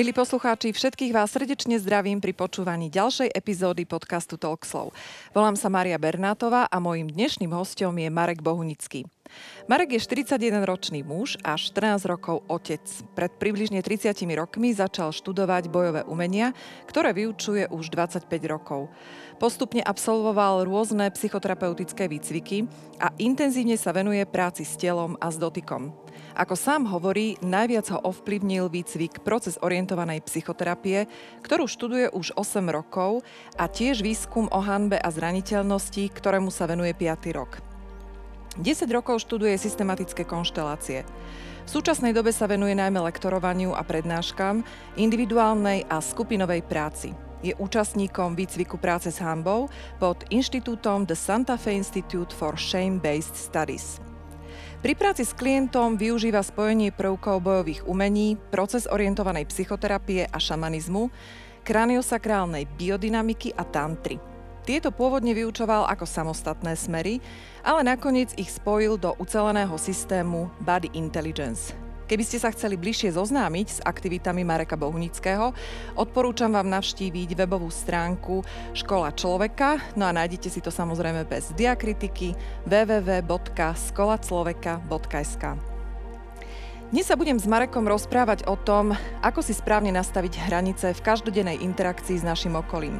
Milí poslucháči, všetkých vás srdečne zdravím pri počúvaní ďalšej epizódy podcastu Talkslov. Volám sa Maria Bernátová a mojim dnešným hostom je Marek Bohunický. Marek je 41-ročný muž a 14 rokov otec. Pred približne 30 rokmi začal študovať bojové umenia, ktoré vyučuje už 25 rokov. Postupne absolvoval rôzne psychoterapeutické výcviky a intenzívne sa venuje práci s telom a s dotykom. Ako sám hovorí, najviac ho ovplyvnil výcvik proces orientovanej psychoterapie, ktorú študuje už 8 rokov a tiež výskum o hanbe a zraniteľnosti, ktorému sa venuje 5. rok. 10 rokov študuje systematické konštelácie. V súčasnej dobe sa venuje najmä lektorovaniu a prednáškam, individuálnej a skupinovej práci. Je účastníkom výcviku práce s hanbou pod inštitútom The Santa Fe Institute for Shame-Based Studies. Pri práci s klientom využíva spojenie prvkov bojových umení, proces orientovanej psychoterapie a šamanizmu, kraniosakrálnej biodynamiky a tantry. Tieto pôvodne vyučoval ako samostatné smery, ale nakoniec ich spojil do uceleného systému Body Intelligence. Keby ste sa chceli bližšie zoznámiť s aktivitami Mareka Bohunického, odporúčam vám navštíviť webovú stránku Škola človeka, no a nájdete si to samozrejme bez diakritiky www.skolacloveka.sk. Dnes sa budem s Marekom rozprávať o tom, ako si správne nastaviť hranice v každodennej interakcii s našim okolím.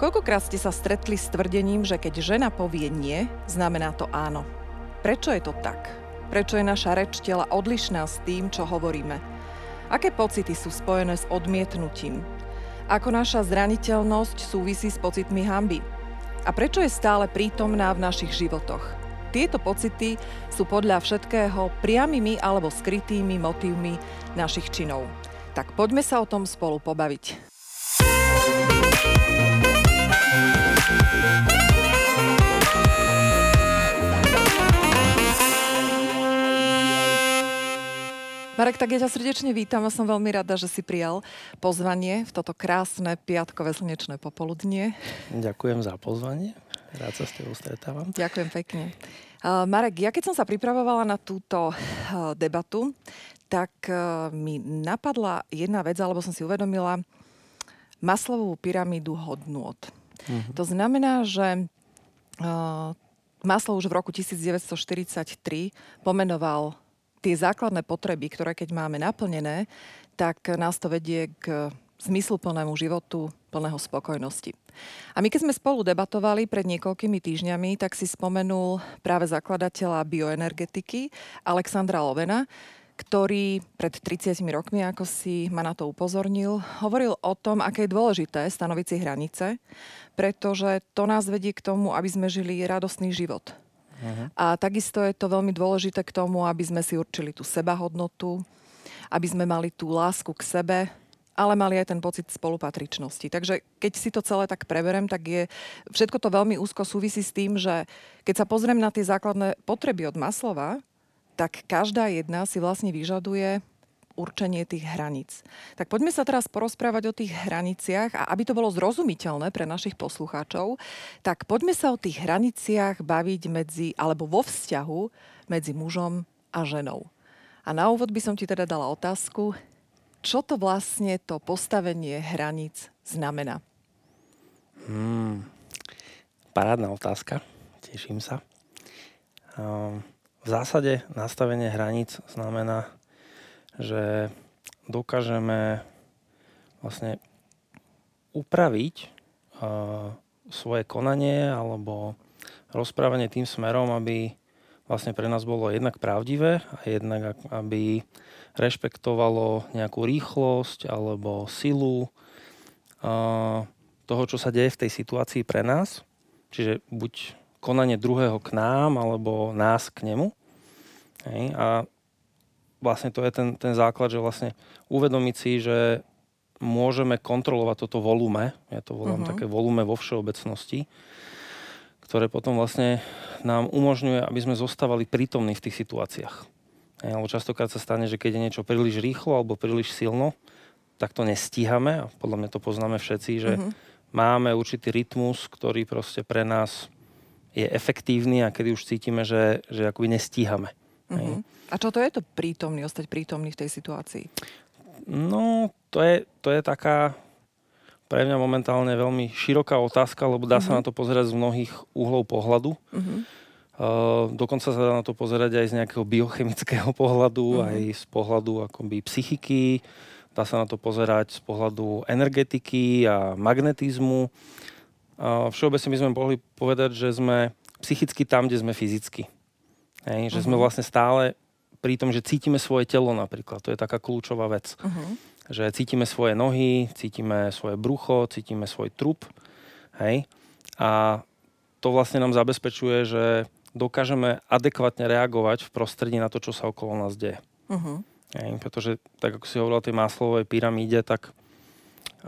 Koľkokrát ste sa stretli s tvrdením, že keď žena povie nie, znamená to áno. Prečo je to tak? Prečo je naša reč tela odlišná s tým, čo hovoríme? Aké pocity sú spojené s odmietnutím? Ako naša zraniteľnosť súvisí s pocitmi hamby? A prečo je stále prítomná v našich životoch? Tieto pocity sú podľa všetkého priamými alebo skrytými motívmi našich činov. Tak poďme sa o tom spolu pobaviť. Marek, tak ja ťa srdečne vítam a som veľmi rada, že si prijal pozvanie v toto krásne piatkové slnečné popoludnie. Ďakujem za pozvanie. Rád sa s tebou stretávam. Ďakujem pekne. Uh, Marek, ja keď som sa pripravovala na túto uh, debatu, tak uh, mi napadla jedna vec, alebo som si uvedomila maslovú pyramídu hodnôt. Uh-huh. To znamená, že Maslow už v roku 1943 pomenoval tie základné potreby, ktoré keď máme naplnené, tak nás to vedie k zmysluplnému životu plného spokojnosti. A my keď sme spolu debatovali pred niekoľkými týždňami, tak si spomenul práve zakladateľa bioenergetiky Alexandra Lovena, ktorý pred 30 rokmi, ako si ma na to upozornil, hovoril o tom, aké je dôležité stanoviť si hranice, pretože to nás vedie k tomu, aby sme žili radostný život. Uh-huh. A takisto je to veľmi dôležité k tomu, aby sme si určili tú sebahodnotu, aby sme mali tú lásku k sebe, ale mali aj ten pocit spolupatričnosti. Takže keď si to celé tak preberem, tak je všetko to veľmi úzko súvisí s tým, že keď sa pozriem na tie základné potreby od Maslova, tak každá jedna si vlastne vyžaduje určenie tých hraníc. Tak poďme sa teraz porozprávať o tých hraniciach a aby to bolo zrozumiteľné pre našich poslucháčov, tak poďme sa o tých hraniciach baviť medzi, alebo vo vzťahu medzi mužom a ženou. A na úvod by som ti teda dala otázku, čo to vlastne to postavenie hraníc znamená? Hmm, parádna otázka, teším sa. Um, v zásade nastavenie hraníc znamená že dokážeme vlastne upraviť uh, svoje konanie alebo rozprávanie tým smerom, aby vlastne pre nás bolo jednak pravdivé a jednak aby rešpektovalo nejakú rýchlosť alebo silu uh, toho, čo sa deje v tej situácii pre nás. Čiže buď konanie druhého k nám, alebo nás k nemu. A vlastne to je ten, ten základ, že vlastne uvedomiť si, že môžeme kontrolovať toto volume, ja to volám uh-huh. také volume vo všeobecnosti, ktoré potom vlastne nám umožňuje, aby sme zostávali prítomní v tých situáciách. Lebo častokrát sa stane, že keď je niečo príliš rýchlo alebo príliš silno, tak to nestíhame a podľa mňa to poznáme všetci, že uh-huh. máme určitý rytmus, ktorý proste pre nás je efektívny a kedy už cítime, že, že akoby nestíhame. Uh-huh. A čo to je to prítomný, ostať prítomný v tej situácii? No, to je, to je taká pre mňa momentálne veľmi široká otázka, lebo dá uh-huh. sa mhm. na to pozerať z mnohých uhlov pohľadu. Uh-huh. Uh, dokonca sa dá na to pozerať aj z nejakého biochemického pohľadu, uh-huh. aj z pohľadu akoby psychiky, dá sa na to pozerať z pohľadu energetiky a magnetizmu. Uh, všeobecne by sme mohli povedať, že sme psychicky tam, kde sme fyzicky. Hej, že uh-huh. sme vlastne stále pri tom, že cítime svoje telo napríklad. To je taká kľúčová vec. Uh-huh že cítime svoje nohy, cítime svoje brucho, cítime svoj trup. Hej? A to vlastne nám zabezpečuje, že dokážeme adekvátne reagovať v prostredí na to, čo sa okolo nás deje. Uh-huh. Hej? Pretože, tak ako si hovoril o tej máslovej pyramíde, tak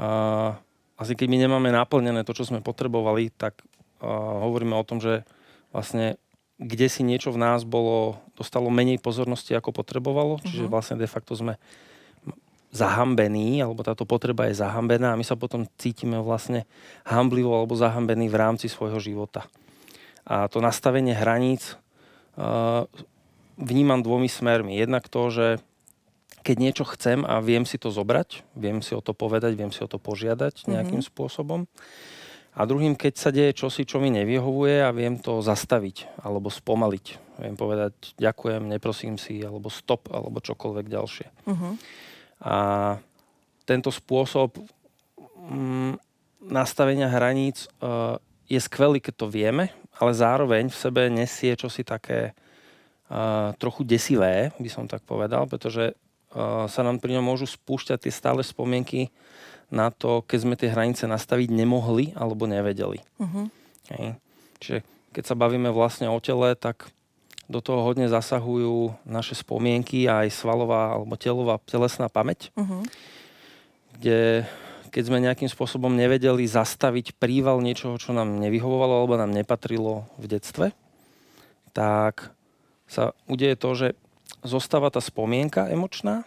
uh, asi keď my nemáme naplnené to, čo sme potrebovali, tak uh, hovoríme o tom, že vlastne kde si niečo v nás bolo, dostalo menej pozornosti, ako potrebovalo. Uh-huh. Čiže vlastne de facto sme zahambený, alebo táto potreba je zahambená a my sa potom cítime vlastne hamblivo alebo zahambení v rámci svojho života. A to nastavenie hraníc uh, vnímam dvomi smermi. Jednak to, že keď niečo chcem a viem si to zobrať, viem si o to povedať, viem si o to požiadať mhm. nejakým mm-hmm. spôsobom. A druhým, keď sa deje čosi, čo mi nevyhovuje a viem to zastaviť alebo spomaliť. Viem povedať ďakujem, neprosím si, alebo stop, alebo čokoľvek ďalšie. Mm-hmm. A tento spôsob mm, nastavenia hraníc uh, je skvelý, keď to vieme, ale zároveň v sebe nesie čosi také uh, trochu desivé, by som tak povedal, pretože uh, sa nám pri ňom môžu spúšťať tie stále spomienky na to, keď sme tie hranice nastaviť nemohli alebo nevedeli. Uh-huh. Hej. Čiže keď sa bavíme vlastne o tele, tak do toho hodne zasahujú naše spomienky aj svalová alebo telová telesná pamäť, uh-huh. kde keď sme nejakým spôsobom nevedeli zastaviť príval niečoho, čo nám nevyhovovalo alebo nám nepatrilo v detstve, tak sa udeje to, že zostáva tá spomienka emočná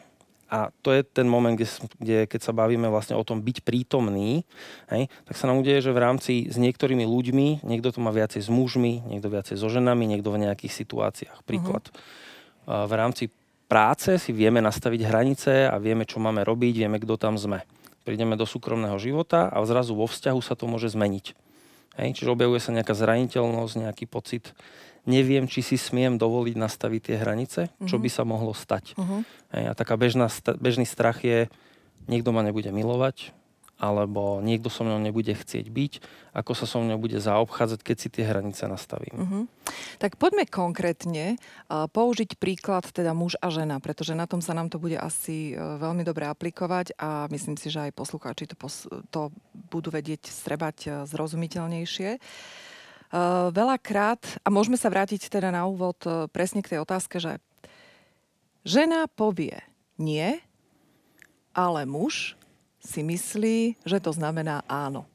a to je ten moment, kde, kde keď sa bavíme vlastne o tom byť prítomný, hej, tak sa nám udeje, že v rámci s niektorými ľuďmi, niekto to má viacej s mužmi, niekto viacej so ženami, niekto v nejakých situáciách. Príklad. Uh-huh. V rámci práce si vieme nastaviť hranice a vieme, čo máme robiť, vieme, kto tam sme. Prídeme do súkromného života a zrazu vo vzťahu sa to môže zmeniť. Hej, čiže objavuje sa nejaká zraniteľnosť, nejaký pocit neviem, či si smiem dovoliť nastaviť tie hranice, uh-huh. čo mhm. by sa mohlo stať. Uh-huh. Hej, a taká bežná, bežný strach je, niekto ma nebude milovať, alebo niekto so mnou nebude chcieť byť, ako sa so mnou bude zaobchádzať, keď si tie hranice nastavím. Uh-huh. Tak poďme konkrétne uh, použiť príklad teda muž a žena, pretože na tom sa nám to bude asi uh, veľmi dobre aplikovať a myslím si, že aj poslucháči to, pos- to budú vedieť strebať uh, zrozumiteľnejšie. Uh, veľakrát, a môžeme sa vrátiť teda na úvod uh, presne k tej otázke, že žena povie nie, ale muž si myslí, že to znamená áno.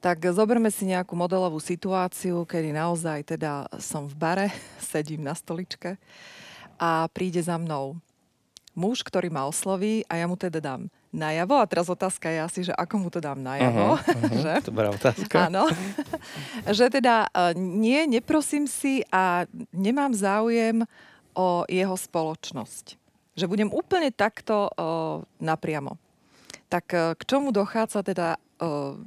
Tak zoberme si nejakú modelovú situáciu, kedy naozaj teda som v bare, sedím na stoličke a príde za mnou muž, ktorý ma osloví a ja mu teda dám najavo. A teraz otázka je asi, že ako mu to dám najavo. Uh-huh, uh-huh, že? Dobrá otázka. Áno. že teda e, nie, neprosím si a nemám záujem o jeho spoločnosť. Že budem úplne takto uh, napriamo. Tak uh, k čomu dochádza teda uh,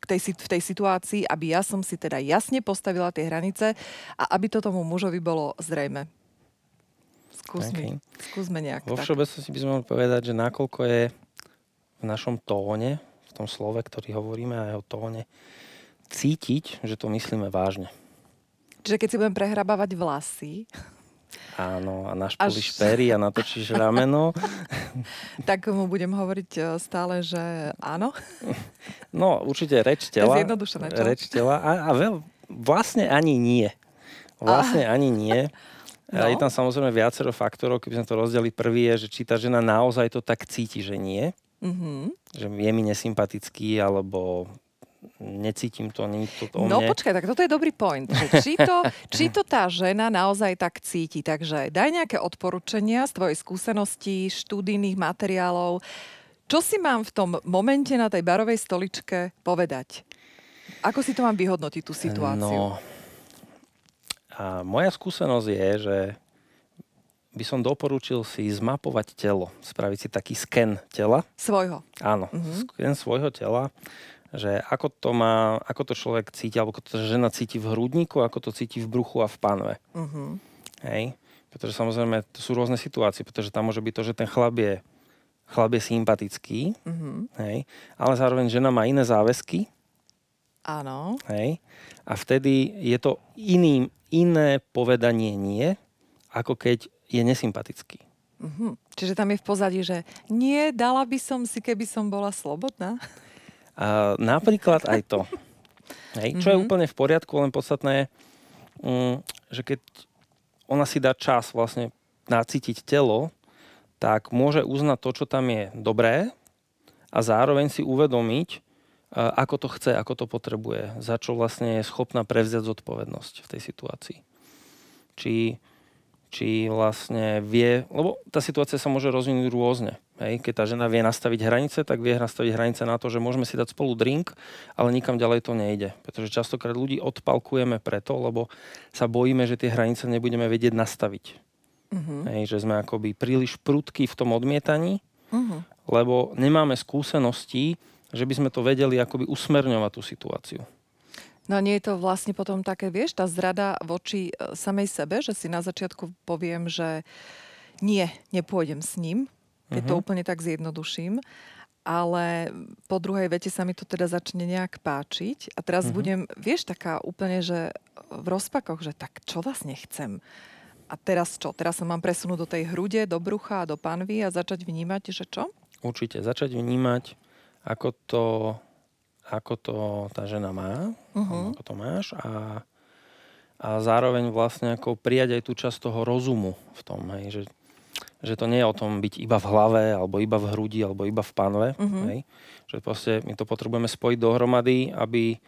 k tej, v tej situácii, aby ja som si teda jasne postavila tie hranice a aby to tomu mužovi bolo zrejme. Skúsme, okay. skúsme nejak. Vo všeobecnosti by sme mohli povedať, že nakoľko je v našom tóne, v tom slove, ktorý hovoríme a jeho tóne, cítiť, že to myslíme vážne. Čiže keď si budem prehrabávať vlasy... Áno, a našpoliš Až... pery a natočíš rameno. tak mu budem hovoriť e, stále, že áno? No, určite reč tela. To je zjednodušené, čo? Reč tela a, a veľ, vlastne ani nie. Vlastne a... ani nie. No. Je tam samozrejme viacero faktorov, keby sme to rozdelili. Prvý je, že či tá žena naozaj to tak cíti, že nie. Mm-hmm. Že je mi nesympatický, alebo necítim to, nie to o No počkaj, tak toto je dobrý point. Že či, to, či to tá žena naozaj tak cíti. Takže daj nejaké odporúčania z tvojej skúsenosti, študijných materiálov. Čo si mám v tom momente na tej barovej stoličke povedať? Ako si to mám vyhodnotiť, tú situáciu? No, a moja skúsenosť je, že by som doporučil si zmapovať telo, spraviť si taký sken tela. Svojho. Áno, mm-hmm. sken svojho tela, že ako to má, ako to človek cíti, alebo ako to žena cíti v hrudníku, ako to cíti v bruchu a v panve. Mm-hmm. Hej? Pretože samozrejme to sú rôzne situácie, pretože tam môže byť to, že ten chlap je, chlap je sympatický, mm-hmm. hej? ale zároveň žena má iné záväzky. Áno. Hej? A vtedy je to iným, iné povedanie nie, ako keď je nesympatický. Mm-hmm. Čiže tam je v pozadí, že nie, dala by som si, keby som bola slobodná? A napríklad aj to. Hej, čo mm-hmm. je mhm. úplne v poriadku, len podstatné je, um, že keď ona si dá čas vlastne nacítiť telo, tak môže uznať to, čo tam je dobré a zároveň si uvedomiť, ako to chce, ako to potrebuje, za čo vlastne je schopná prevziať zodpovednosť v tej situácii. Či či vlastne vie, lebo tá situácia sa môže rozvinúť rôzne. Hej? Keď tá žena vie nastaviť hranice, tak vie nastaviť hranice na to, že môžeme si dať spolu drink, ale nikam ďalej to nejde. Pretože častokrát ľudí odpalkujeme preto, lebo sa bojíme, že tie hranice nebudeme vedieť nastaviť. Uh-huh. Hej? Že sme akoby príliš prudky v tom odmietaní, uh-huh. lebo nemáme skúsenosti, že by sme to vedeli akoby usmerňovať tú situáciu. No nie je to vlastne potom také, vieš, tá zrada voči e, samej sebe, že si na začiatku poviem, že nie, nepôjdem s ním, keď uh-huh. to mhm. úplne tak zjednoduším, ale po druhej vete sa mi to teda začne nejak páčiť a teraz uh-huh. budem, vieš, taká úplne, že v rozpakoch, že tak čo vlastne chcem? A teraz čo? Teraz sa mám presunúť do tej hrude, do brucha a do panvy a začať vnímať, že čo? Určite, začať vnímať, ako to ako to tá žena má, uh-huh. ako to máš a, a zároveň vlastne ako prijať aj tú časť toho rozumu v tom, hej, že, že to nie je o tom byť iba v hlave, alebo iba v hrudi, alebo iba v panve, uh-huh. hej, že proste my to potrebujeme spojiť dohromady, aby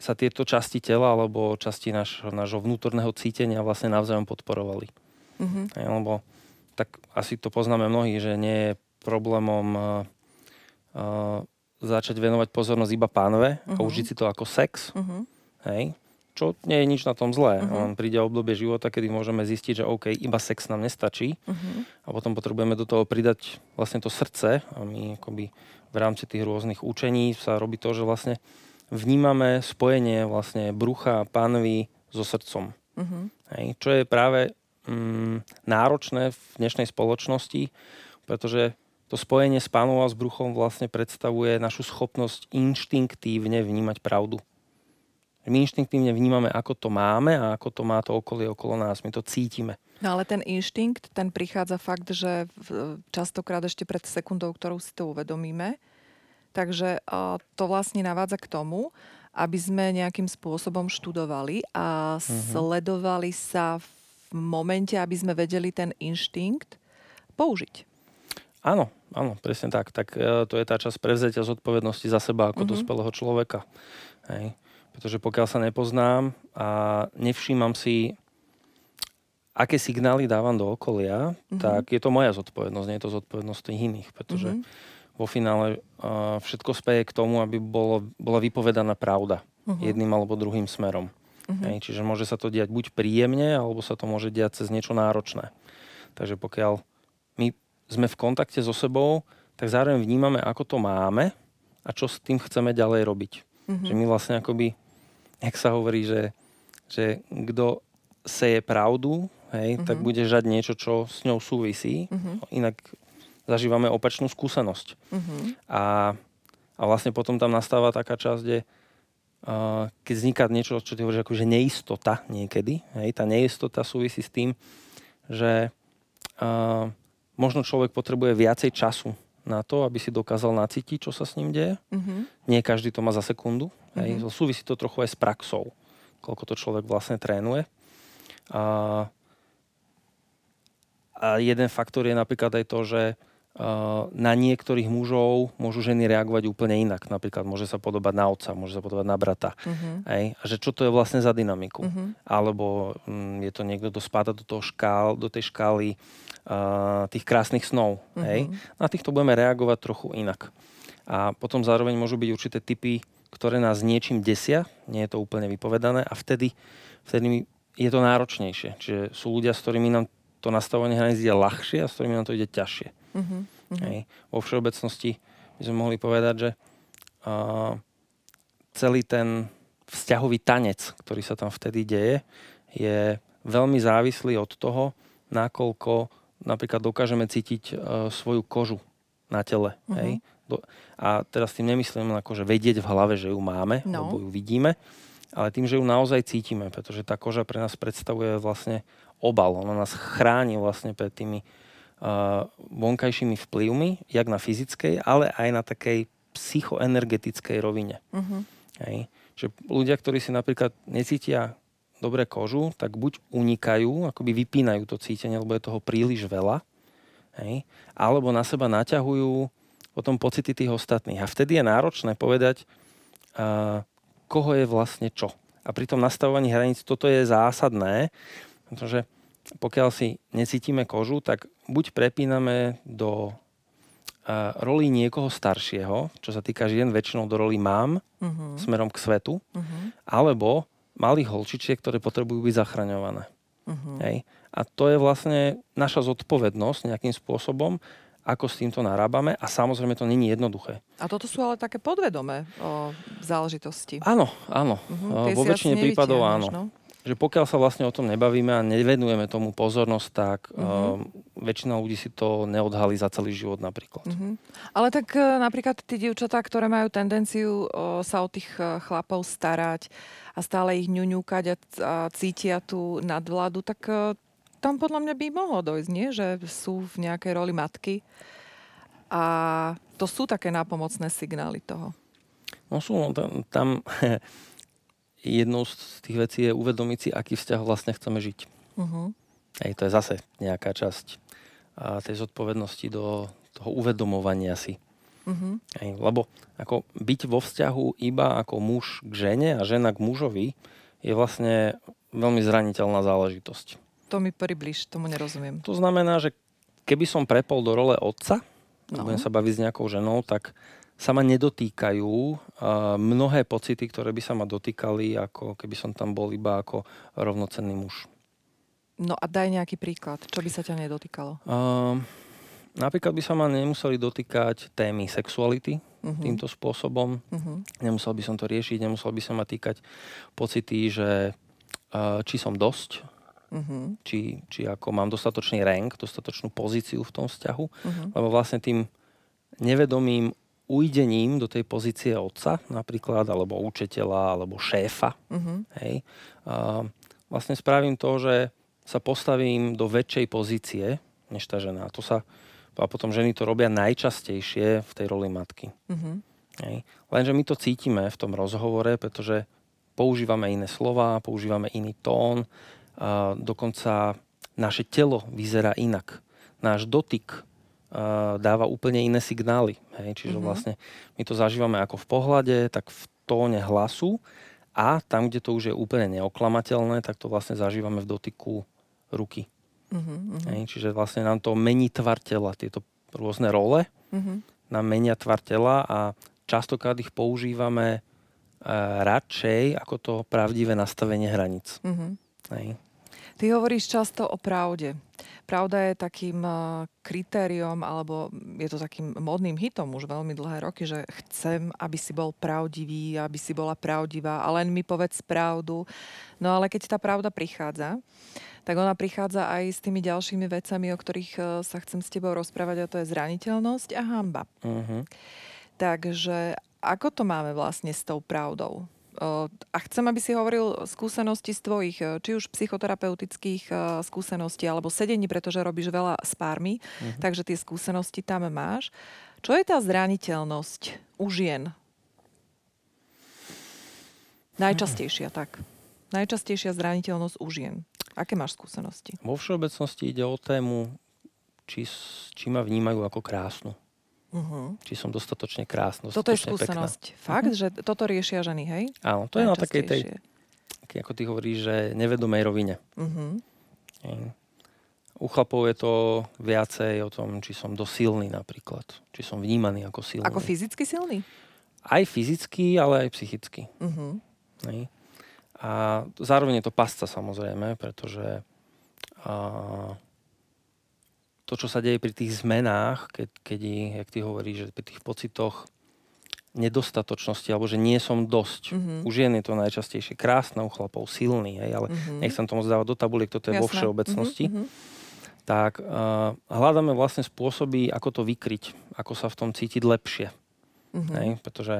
sa tieto časti tela alebo časti náš, nášho vnútorného cítenia vlastne navzájom podporovali. Hej, lebo tak asi to poznáme mnohí, že nie je problémom uh, uh, začať venovať pozornosť iba pánve uh-huh. a mhm. užiť si to ako sex. Uh-huh. Hej? Čo nie je nič na tom zlé. Uh-huh. Príde obdobie života, kedy môžeme zistiť, že OK, iba sex nám nestačí uh-huh. a potom potrebujeme do toho pridať vlastne to srdce a my akoby v rámci tých rôznych učení sa robí to, že vlastne vnímame spojenie vlastne brucha a pánvy so srdcom. Uh-huh. Hej? Čo je práve mm, náročné v dnešnej spoločnosti, pretože to spojenie s pánom a s bruchom vlastne predstavuje našu schopnosť inštinktívne vnímať pravdu. My inštinktívne vnímame, ako to máme a ako to má to okolie okolo nás. My to cítime. No ale ten inštinkt, ten prichádza fakt, že častokrát ešte pred sekundou, ktorou si to uvedomíme. Takže to vlastne navádza k tomu, aby sme nejakým spôsobom študovali a uh-huh. sledovali sa v momente, aby sme vedeli ten inštinkt použiť. Áno, áno, presne tak. Tak e, to je tá časť prevzetia zodpovednosti za seba ako mm-hmm. dospelého človeka. Hej. Pretože pokiaľ sa nepoznám a nevšímam si, aké signály dávam do okolia, mm-hmm. tak je to moja zodpovednosť, nie je to zodpovednosť tých iných. Pretože mm-hmm. vo finále uh, všetko speje k tomu, aby bolo, bola vypovedaná pravda mm-hmm. jedným alebo druhým smerom. Mm-hmm. Hej. Čiže môže sa to diať buď príjemne, alebo sa to môže diať cez niečo náročné. Takže pokiaľ sme v kontakte so sebou, tak zároveň vnímame, ako to máme a čo s tým chceme ďalej robiť. Mm-hmm. Že my vlastne akoby, jak sa hovorí, že, že kto seje pravdu, hej, mm-hmm. tak bude žať niečo, čo s ňou súvisí. Mm-hmm. Inak zažívame opačnú skúsenosť. Mm-hmm. A, a vlastne potom tam nastáva taká časť, kde uh, keď vzniká niečo, čo ty hovoríš, akože neistota niekedy, hej, tá neistota súvisí s tým, že uh, možno človek potrebuje viacej času na to, aby si dokázal nacítiť, čo sa s ním deje. Mm-hmm. Nie každý to má za sekundu. Mm-hmm. Hej. Súvisí to trochu aj s praxou, koľko to človek vlastne trénuje. A, a jeden faktor je napríklad aj to, že na niektorých mužov môžu ženy reagovať úplne inak. Napríklad môže sa podobať na otca, môže sa podobať na brata. Uh-huh. Hej? A že čo to je vlastne za dynamiku. Uh-huh. Alebo mm, je to niekto, kto spada do, toho škál, do tej škály uh, tých krásnych snov. Uh-huh. Hej? Na týchto budeme reagovať trochu inak. A potom zároveň môžu byť určité typy, ktoré nás niečím desia, nie je to úplne vypovedané a vtedy, vtedy je to náročnejšie. Čiže sú ľudia, s ktorými nám to nastavovanie hraníc ide ľahšie a s ktorými nám to ide ťažšie. Uh-huh. Hej. Vo všeobecnosti by sme mohli povedať, že uh, celý ten vzťahový tanec, ktorý sa tam vtedy deje, je veľmi závislý od toho, nakoľko napríklad dokážeme cítiť uh, svoju kožu na tele. Uh-huh. Hej? Do, a teraz tým nemyslím akože vedieť v hlave, že ju máme, no. alebo ju vidíme, ale tým, že ju naozaj cítime, pretože tá koža pre nás predstavuje vlastne obal. Ona nás chráni vlastne pred tými uh, vonkajšími vplyvmi, jak na fyzickej, ale aj na takej psychoenergetickej rovine. Uh-huh. Hej. Že ľudia, ktorí si napríklad necítia dobre kožu, tak buď unikajú, akoby vypínajú to cítenie, lebo je toho príliš veľa, hej, alebo na seba naťahujú potom pocity tých ostatných. A vtedy je náročné povedať, uh, koho je vlastne čo. A pri tom nastavovaní hraníc toto je zásadné, pretože pokiaľ si necítime kožu, tak buď prepíname do uh, roli niekoho staršieho, čo sa týka žien, väčšinou do roli mám, uh-huh. smerom k svetu, uh-huh. alebo malých holčičiek, ktoré potrebujú byť zachraňované. Uh-huh. Hej. A to je vlastne naša zodpovednosť nejakým spôsobom, ako s týmto narábame a samozrejme to není jednoduché. A toto sú ale také podvedomé o, záležitosti. Áno, áno. Uh-huh. Vo väčšine prípadov áno. No? Že pokiaľ sa vlastne o tom nebavíme a nevenujeme tomu pozornosť, tak uh-huh. uh, väčšina ľudí si to neodhalí za celý život napríklad. Uh-huh. Ale tak uh, napríklad tí dievčatá, ktoré majú tendenciu uh, sa o tých uh, chlapov starať a stále ich ňuňúkať a, a cítia tú nadvládu, tak uh, tam podľa mňa by mohlo dojsť, nie? Že sú v nejakej roli matky. A to sú také nápomocné signály toho. No sú, no, tam, tam jednou z tých vecí je uvedomiť si, aký vzťah vlastne chceme žiť. Uh-huh. Hej, to je zase nejaká časť a tej zodpovednosti do toho uvedomovania si. Uh-huh. Hej, lebo ako byť vo vzťahu iba ako muž k žene a žena k mužovi je vlastne veľmi zraniteľná záležitosť. To mi približ, tomu nerozumiem. To znamená, že keby som prepol do role otca, no. budem sa baviť s nejakou ženou, tak sa ma nedotýkajú mnohé pocity, ktoré by sa ma dotýkali, ako keby som tam bol iba ako rovnocenný muž. No a daj nejaký príklad. Čo by sa ťa nedotýkalo? Uh, napríklad by sa ma nemuseli dotýkať témy sexuality uh-huh. týmto spôsobom. Uh-huh. Nemusel by som to riešiť, nemusel by sa ma týkať pocity, že uh, či som dosť, uh-huh. či, či ako mám dostatočný rank, dostatočnú pozíciu v tom vzťahu, uh-huh. lebo vlastne tým nevedomým ujdením do tej pozície otca napríklad, alebo učiteľa, alebo šéfa, uh-huh. hej, a vlastne spravím to, že sa postavím do väčšej pozície než tá žena. A, to sa, a potom ženy to robia najčastejšie v tej roli matky. Uh-huh. Hej. Lenže my to cítime v tom rozhovore, pretože používame iné slova, používame iný tón, a dokonca naše telo vyzerá inak. Náš dotyk dáva úplne iné signály. Hej? Čiže mm-hmm. vlastne my to zažívame ako v pohľade, tak v tóne hlasu a tam, kde to už je úplne neoklamateľné, tak to vlastne zažívame v dotyku ruky. Mm-hmm. Hej? Čiže vlastne nám to mení tvar tela, tieto rôzne role mm-hmm. nám menia tvar tela a častokrát ich používame uh, radšej ako to pravdivé nastavenie hraníc. Mm-hmm. Hej? Ty hovoríš často o pravde. Pravda je takým eh, kritériom, alebo je to takým modným hitom už veľmi dlhé roky, že chcem, aby si bol pravdivý, aby si bola pravdivá a len mi povedz pravdu. No ale keď tá pravda prichádza, tak ona prichádza aj s tými ďalšími vecami, o ktorých eh, sa chcem s tebou rozprávať a to je zraniteľnosť a hamba. Uh-huh. Takže ako to máme vlastne s tou pravdou? A chcem, aby si hovoril skúsenosti z tvojich, e, či už psychoterapeutických e, skúseností, alebo sedení, pretože robíš veľa s pármi, uh-huh. takže tie skúsenosti tam máš. Čo je tá zraniteľnosť u žien? Najčastejšia, tak. Najčastejšia zraniteľnosť u žien. Aké máš skúsenosti? Vo všeobecnosti ide o tému, či, či ma vnímajú ako krásnu. Uh-huh. Či som dostatočne krásna. Toto je skúsenosť. Pekná. Fakt, uh-huh. že toto riešia ženy, hej? Áno, to je na takej tej, ako ty hovoríš, že nevedomej rovine. Uh-huh. U chlapov je to viacej o tom, či som dosilný napríklad. Či som vnímaný ako silný. Ako fyzicky silný? Aj fyzicky, ale aj psychicky. Uh-huh. Hej. A zároveň je to pasca samozrejme, pretože a, to, čo sa deje pri tých zmenách, keď, keď jak ty hovoríš, že pri tých pocitoch nedostatočnosti, alebo že nie som dosť. Mm-hmm. U žien je to najčastejšie krásne, u chlapov silný, hej, ale mm-hmm. nechcem tomu zdávať do tabuliek, toto je Jasné. vo všeobecnosti. Mm-hmm. Tak uh, hľadáme vlastne spôsoby, ako to vykryť, ako sa v tom cítiť lepšie. Mm-hmm. Hej, pretože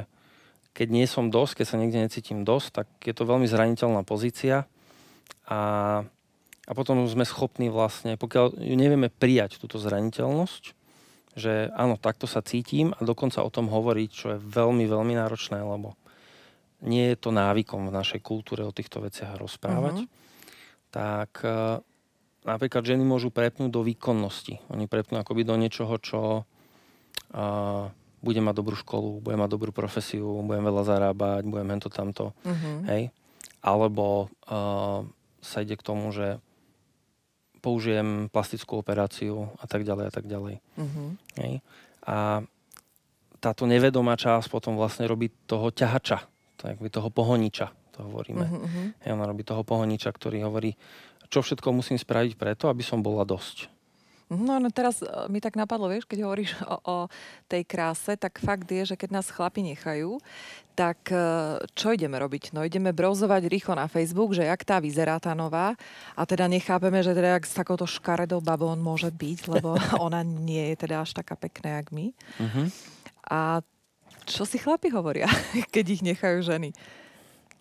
keď nie som dosť, keď sa niekde necítim dosť, tak je to veľmi zraniteľná pozícia a, a potom sme schopní vlastne, pokiaľ nevieme prijať túto zraniteľnosť, že áno, takto sa cítim a dokonca o tom hovoriť, čo je veľmi, veľmi náročné, lebo nie je to návykom v našej kultúre o týchto veciach rozprávať. Uh-huh. Tak e, napríklad ženy môžu prepnúť do výkonnosti. Oni prepnú akoby do niečoho, čo uh, bude mať dobrú školu, bude mať dobrú profesiu, budem veľa zarábať, budem hento tamto. Uh-huh. Hej? Alebo uh, sa ide k tomu, že použijem plastickú operáciu a tak ďalej a tak ďalej. Uh-huh. Hej. A táto nevedomá časť potom vlastne robí toho ťahača, tak toho pohoniča, to hovoríme. Uh-huh. Hej, ona robí toho pohoniča, ktorý hovorí, čo všetko musím spraviť preto, aby som bola dosť. No, no teraz e, mi tak napadlo, vieš, keď hovoríš o, o tej kráse, tak fakt je, že keď nás chlapi nechajú, tak e, čo ideme robiť? No ideme browzovať rýchlo na Facebook, že jak tá vyzerá tá nová a teda nechápeme, že teda jak s takouto škaredou babou on môže byť, lebo ona nie je teda až taká pekná, jak my. Uh-huh. A čo si chlapi hovoria, keď ich nechajú ženy?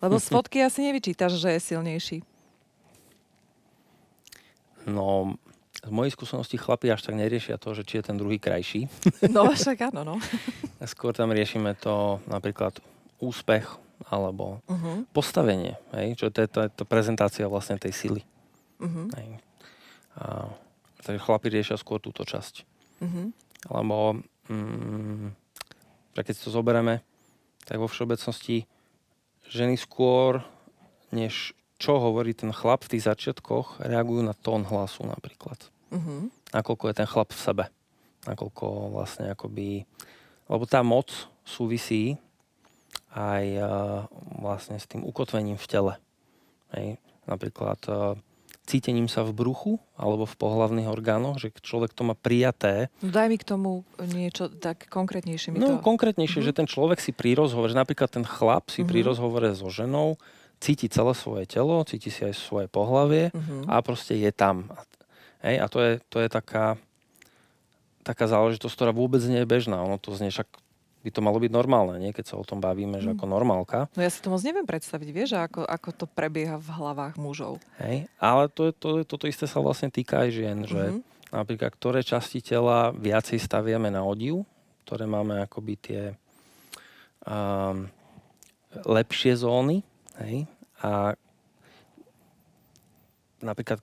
Lebo z fotky asi nevyčítaš, že je silnejší. No, z mojej skúsenosti chlapi až tak neriešia to, že či je ten druhý krajší. No však áno, no. Skôr tam riešime to napríklad úspech alebo uh-huh. postavenie, hej? čo to je to, prezentácia vlastne tej sily. Uh-huh. Hej? A, takže chlapi riešia skôr túto časť. Uh-huh. Lebo mm, keď si to zoberieme, tak vo všeobecnosti ženy skôr, než čo hovorí ten chlap v tých začiatkoch, reagujú na tón hlasu napríklad. Uh-huh. Nakoľko je ten chlap v sebe. Nakoľko vlastne akoby... Lebo tá moc súvisí aj uh, vlastne s tým ukotvením v tele. Hej. Napríklad uh, cítením sa v bruchu alebo v pohlavných orgánoch, že človek to má prijaté. No daj mi k tomu niečo tak konkrétnejšie. Mi no to... konkrétnejšie, uh-huh. že ten človek si pri rozhovore, napríklad ten chlap si uh-huh. pri rozhovore so ženou cíti celé svoje telo, cíti si aj svoje pohlavie uh-huh. a proste je tam. Hej, a to je, to je taká, taká záležitosť, ktorá vôbec nie je bežná. Ono to znie však by to malo byť normálne, nie? keď sa o tom bavíme, že mm. ako normálka. No ja si to moc neviem predstaviť, vieš, ako, ako to prebieha v hlavách mužov. Hej, ale to, to, toto isté sa vlastne týka aj žien, že mm-hmm. napríklad ktoré časti tela viacej staviame na odiv, ktoré máme akoby tie um, lepšie zóny, Hej? A napríklad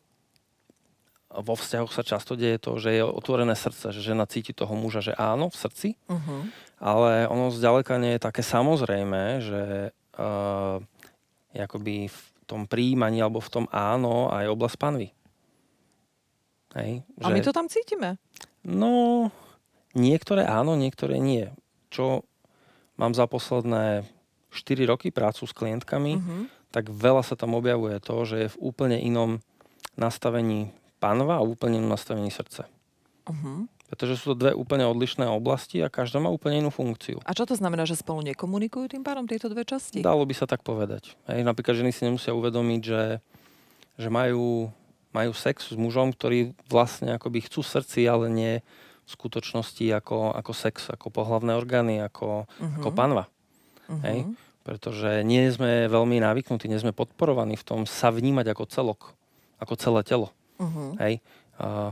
vo vzťahoch sa často deje to, že je otvorené srdce, že žena cíti toho muža, že áno, v srdci, uh-huh. ale ono zďaleka nie je také samozrejme, že uh, je akoby v tom príjmaní alebo v tom áno aj oblasť panvy. Hej, že... A my to tam cítime? No, niektoré áno, niektoré nie. Čo mám za posledné 4 roky prácu s klientkami, uh-huh. tak veľa sa tam objavuje to, že je v úplne inom nastavení panva a úplne inom nastavení srdce. Uh-huh. Pretože sú to dve úplne odlišné oblasti a každá má úplne inú funkciu. A čo to znamená, že spolu nekomunikujú tým pádom tieto dve časti? Dalo by sa tak povedať. Hej, napríklad ženy si nemusia uvedomiť, že, že majú, majú sex s mužom, ktorý vlastne akoby chcú srdci, ale nie v skutočnosti ako, ako sex, ako pohlavné orgány, ako, uh-huh. ako panva. Uh-huh. Hej? Pretože nie sme veľmi navyknutí, nie sme podporovaní v tom sa vnímať ako celok, ako celé telo. Uh-huh. Hej? A,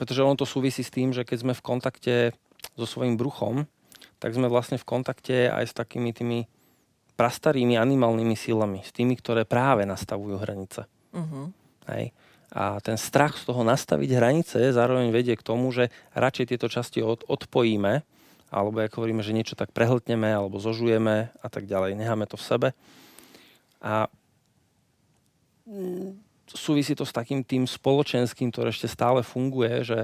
pretože ono to súvisí s tým, že keď sme v kontakte so svojím bruchom, tak sme vlastne v kontakte aj s takými tými prastarými animálnymi silami, s tými, ktoré práve nastavujú hranice. Uh-huh. Hej? A ten strach z toho nastaviť hranice zároveň vedie k tomu, že radšej tieto časti od, odpojíme alebo ako hovoríme, že niečo tak prehltneme alebo zožujeme a tak ďalej. Necháme to v sebe. A súvisí to s takým tým spoločenským, ktoré ešte stále funguje, že,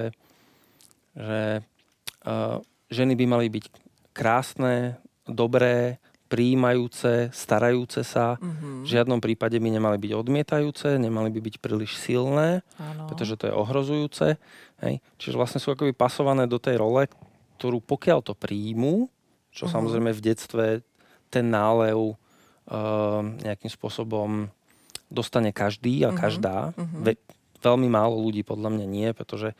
že uh, ženy by mali byť krásne, dobré, príjmajúce, starajúce sa. Mhm. V žiadnom prípade by nemali byť odmietajúce, nemali by byť príliš silné, Áno. pretože to je ohrozujúce. Hej. Čiže vlastne sú akoby pasované do tej role, ktorú pokiaľ to príjmú, čo Mhm. samozrejme v detstve ten nálev uh, nejakým spôsobom dostane každý a Mhm. každá. Mhm. Ve, veľmi málo ľudí podľa mňa nie, pretože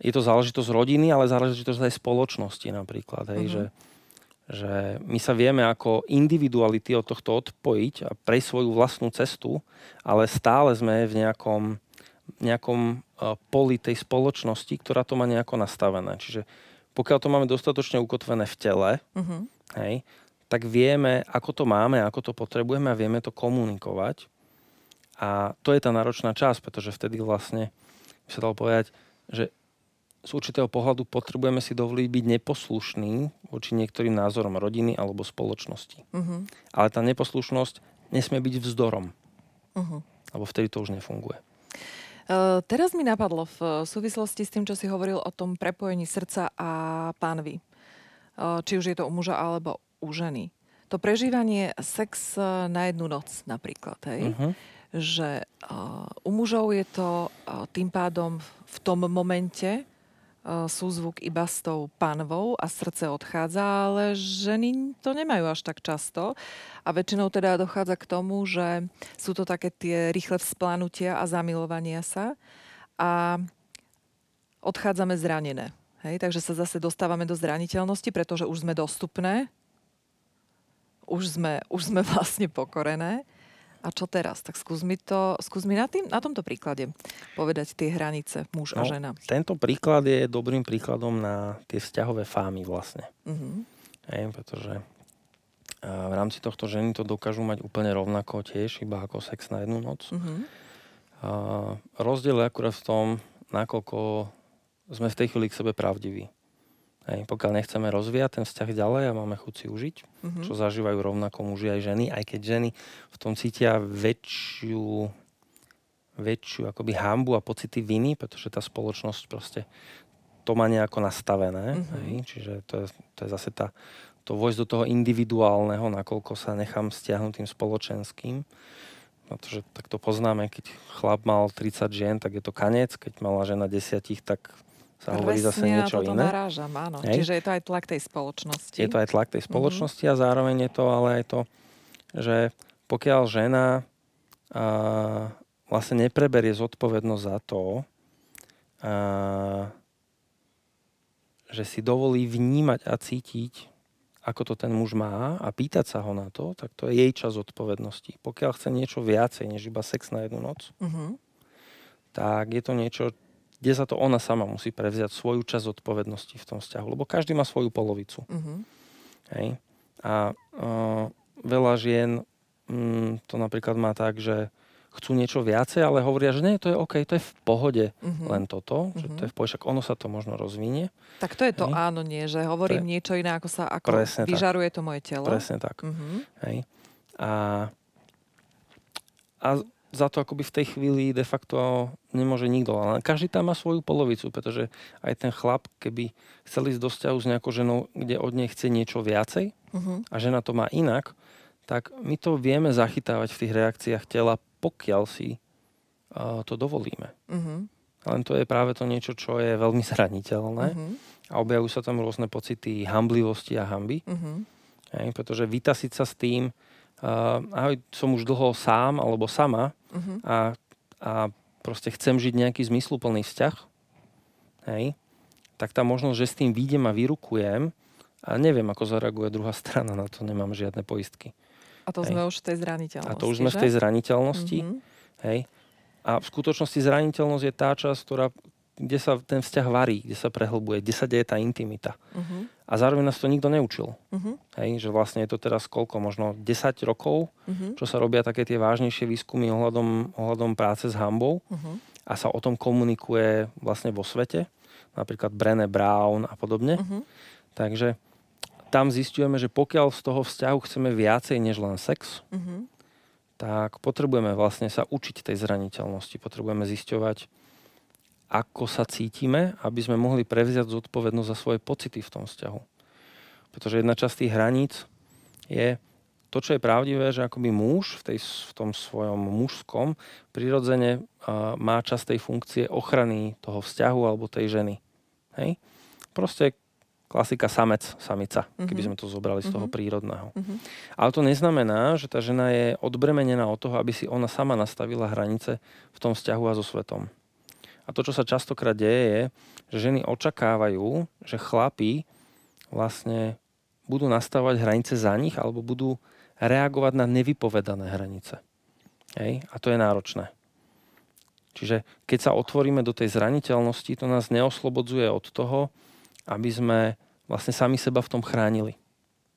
je to záležitosť rodiny, ale záležitosť aj spoločnosti napríklad. Hej, Mhm. že, že my sa vieme ako individuality od tohto odpojiť a prejsť svoju vlastnú cestu, ale stále sme v nejakom, nejakom uh, poli tej spoločnosti, ktorá to má nejako nastavené. Čiže pokiaľ to máme dostatočne ukotvené v tele, Mhm. hej, tak vieme, ako to máme, ako to potrebujeme a vieme to komunikovať. A to je tá náročná časť, pretože vtedy vlastne, by sa dalo povedať, že z určitého pohľadu potrebujeme si dovoliť byť neposlušný voči niektorým názorom rodiny alebo spoločnosti. Mhm. Ale tá neposlušnosť nesmie byť vzdorom, Mhm. lebo vtedy to už nefunguje. Uh, teraz mi napadlo v súvislosti s tým, čo si hovoril o tom prepojení srdca a pánvy. Uh, či už je to u muža alebo u ženy. To prežívanie sex na jednu noc napríklad, hej? Uh-huh. že u mužov je to tým pádom v- tom momente súzvuk iba s tou pánvou a srdce odchádza, ale ženy to nemajú až tak často a väčšinou teda dochádza k tomu, že sú to také tie rýchle vzplanutia a zamilovania sa a odchádzame zranené. Hej, takže sa zase dostávame do zraniteľnosti, pretože už sme dostupné, už sme, už sme vlastne pokorené. A čo teraz? Tak skús mi, to, skús mi na, tým, na tomto príklade povedať tie hranice muž a No, žena. Tento príklad je dobrým príkladom na tie vzťahové fámy vlastne. Mhm. Hej, pretože a v rámci tohto ženy to dokážu mať úplne rovnako tiež, iba ako sex na jednu noc. Mhm. A rozdiel je akurát v tom, nakoľko sme v tej chvíli k sebe pravdiví. Hej, pokiaľ nechceme rozvíjať ten vzťah ďalej a máme chuť si užiť, Mhm. čo zažívajú rovnako muži aj ženy, aj keď ženy v tom cítia väčšiu, väčšiu akoby hambu a pocity viny, pretože tá spoločnosť proste to má nejako nastavené. Mhm. Hej, čiže to je, to je zase tá, to vojsť do toho individuálneho, nakoľko sa nechám stiahnuť tým spoločenským. Pretože tak to poznáme, keď chlap mal 30 žien, tak je to kanec, keď mala žena desiatich, tak sa hovorí zase Presne niečo na toto iné. narážam, áno. Hej. Čiže je to aj tlak tej spoločnosti. Je to aj tlak Mhm. tej spoločnosti a zároveň je to ale aj to, že pokiaľ žena a, vlastne nepreberie zodpovednosť za to, a, že si dovolí vnímať a cítiť, ako to ten muž má a pýtať sa ho na to, tak to je jej čas zodpovednosti. Pokiaľ chce niečo viacej než iba sex na jednu noc, Mhm. tak je to niečo, kde sa to ona sama musí prevziať svoju časť zodpovednosti v tom vzťahu, lebo každý má svoju polovicu. Mhm. Hej. A uh, veľa žien mm, to napríklad má tak, že chcú niečo viacej, ale hovoria, že nie, to je OK, to je v pohode Mhm. len toto, že to je v pohode, však ono sa to možno rozvinie. Tak to je to Hej. áno, nie, že hovorím To niečo iné, ako sa ako Presne tak. vyžaruje to moje telo. Presne tak. Mhm. Hej. A, a za to akoby v tej chvíli de facto nemôže nikto. Ale každý tam má svoju polovicu, pretože aj ten chlap, keby chcel ísť do vzťahu s nejakou ženou, kde od nej chce niečo viacej Mhm. a žena to má inak, tak my to vieme zachytávať v tých reakciách tela, pokiaľ si uh, to dovolíme. Mhm. Len to je práve to niečo, čo je veľmi zraniteľné Mhm. a objavujú sa tam rôzne pocity hamblivosti a hamby. Hej, pretože vytasiť sa s tým, uh, ahoj, som už dlho sám alebo sama Mhm. a, a proste chcem žiť nejaký zmysluplný vzťah, hej, tak tá možnosť, že s tým výjdem a vyrukujem a neviem, ako zareaguje druhá strana, na to nemám žiadne poistky. A to Hej. sme už v tej zraniteľnosti, A to už sme v že? tej zraniteľnosti, Mhm. hej. A v skutočnosti zraniteľnosť je tá časť, ktorá, kde sa ten vzťah varí, kde sa prehlbuje, kde sa deje tá intimita. Mhm. A zároveň nás to nikto neučil. Mhm. Hej, že vlastne je to teraz koľko, možno 10 rokov, Mhm. čo sa robia také tie vážnejšie výskumy ohľadom, ohľadom práce s hambou Mhm. a sa o tom komunikuje vlastne vo svete, napríklad Brené Brown a podobne. Mhm. Takže tam zistujeme, že pokiaľ z toho vzťahu chceme viacej než len sex, Mhm. tak potrebujeme vlastne sa učiť tej zraniteľnosti. Potrebujeme zisťovať, ako sa cítime, aby sme mohli prevziať zodpovednosť za svoje pocity v tom vzťahu. Pretože jedna časť tých hraníc je to, čo je pravdivé, že akoby muž v, tej, v tom svojom mužskom prirodzene uh, má čas tej funkcie ochrany toho vzťahu alebo tej ženy. Hej? Proste klasika samec, samica, mm-hmm. keby sme to zobrali z toho mm-hmm. prírodného. Mm-hmm. Ale to neznamená, že tá žena je odbremenená od toho, aby si ona sama nastavila hranice v tom vzťahu a so svetom. A to, čo sa častokrát deje, je, že ženy očakávajú, že chlapí vlastne budú nastavovať hranice za nich alebo budú reagovať na nevypovedané hranice. Hej? A to je náročné. Čiže keď sa otvoríme do tej zraniteľnosti, to nás neoslobodzuje od toho, aby sme vlastne sami seba v tom chránili.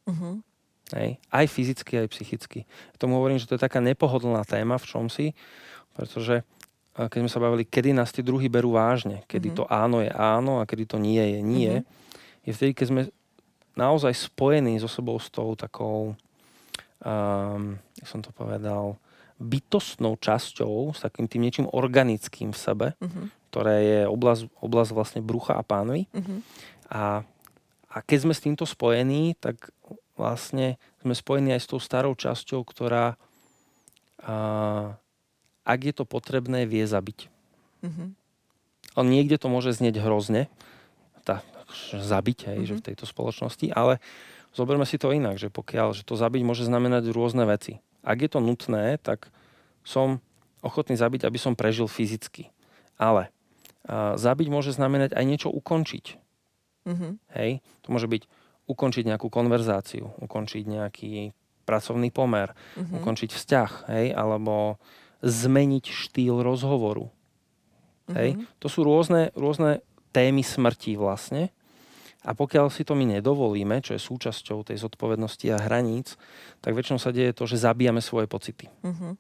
Uh-huh. Hej. Aj fyzicky, aj psychicky. Tomu hovorím, že to je taká nepohodlná téma v čom si, pretože keď sme sa bavili, kedy nás tí druhí berú vážne, kedy uh-huh. to áno je áno a kedy to nie je nie, uh-huh. je vtedy, keď sme naozaj spojení so sebou s tou takou, um, jak som to povedal, bytostnou časťou, s takým tým niečím organickým v sebe, uh-huh. ktoré je oblasť, oblasť vlastne brucha a pánvy. Uh-huh. A, a keď sme s týmto spojení, tak vlastne sme spojení aj s tou starou časťou, ktorá a, ak je to potrebné, vie zabiť. Mm-hmm. Ale niekde to môže znieť hrozne, tá, zabiť hej, mm-hmm. že v tejto spoločnosti, ale zoberme si to inak, že pokiaľ, že to zabiť môže znamenať rôzne veci. Ak je to nutné, tak som ochotný zabiť, aby som prežil fyzicky. Ale a, zabiť môže znamenať aj niečo ukončiť. Mm-hmm. Hej? To môže byť ukončiť nejakú konverzáciu, ukončiť nejaký pracovný pomer, mm-hmm. ukončiť vzťah, hej? alebo zmeniť štýl rozhovoru. Mm-hmm. Hej? Mhm. To sú rôzne, rôzne témy smrti vlastne. A pokiaľ si to my nedovolíme, čo je súčasťou tej zodpovednosti a hraníc, tak väčšinou sa deje to, že zabíjame svoje pocity. Mm-hmm.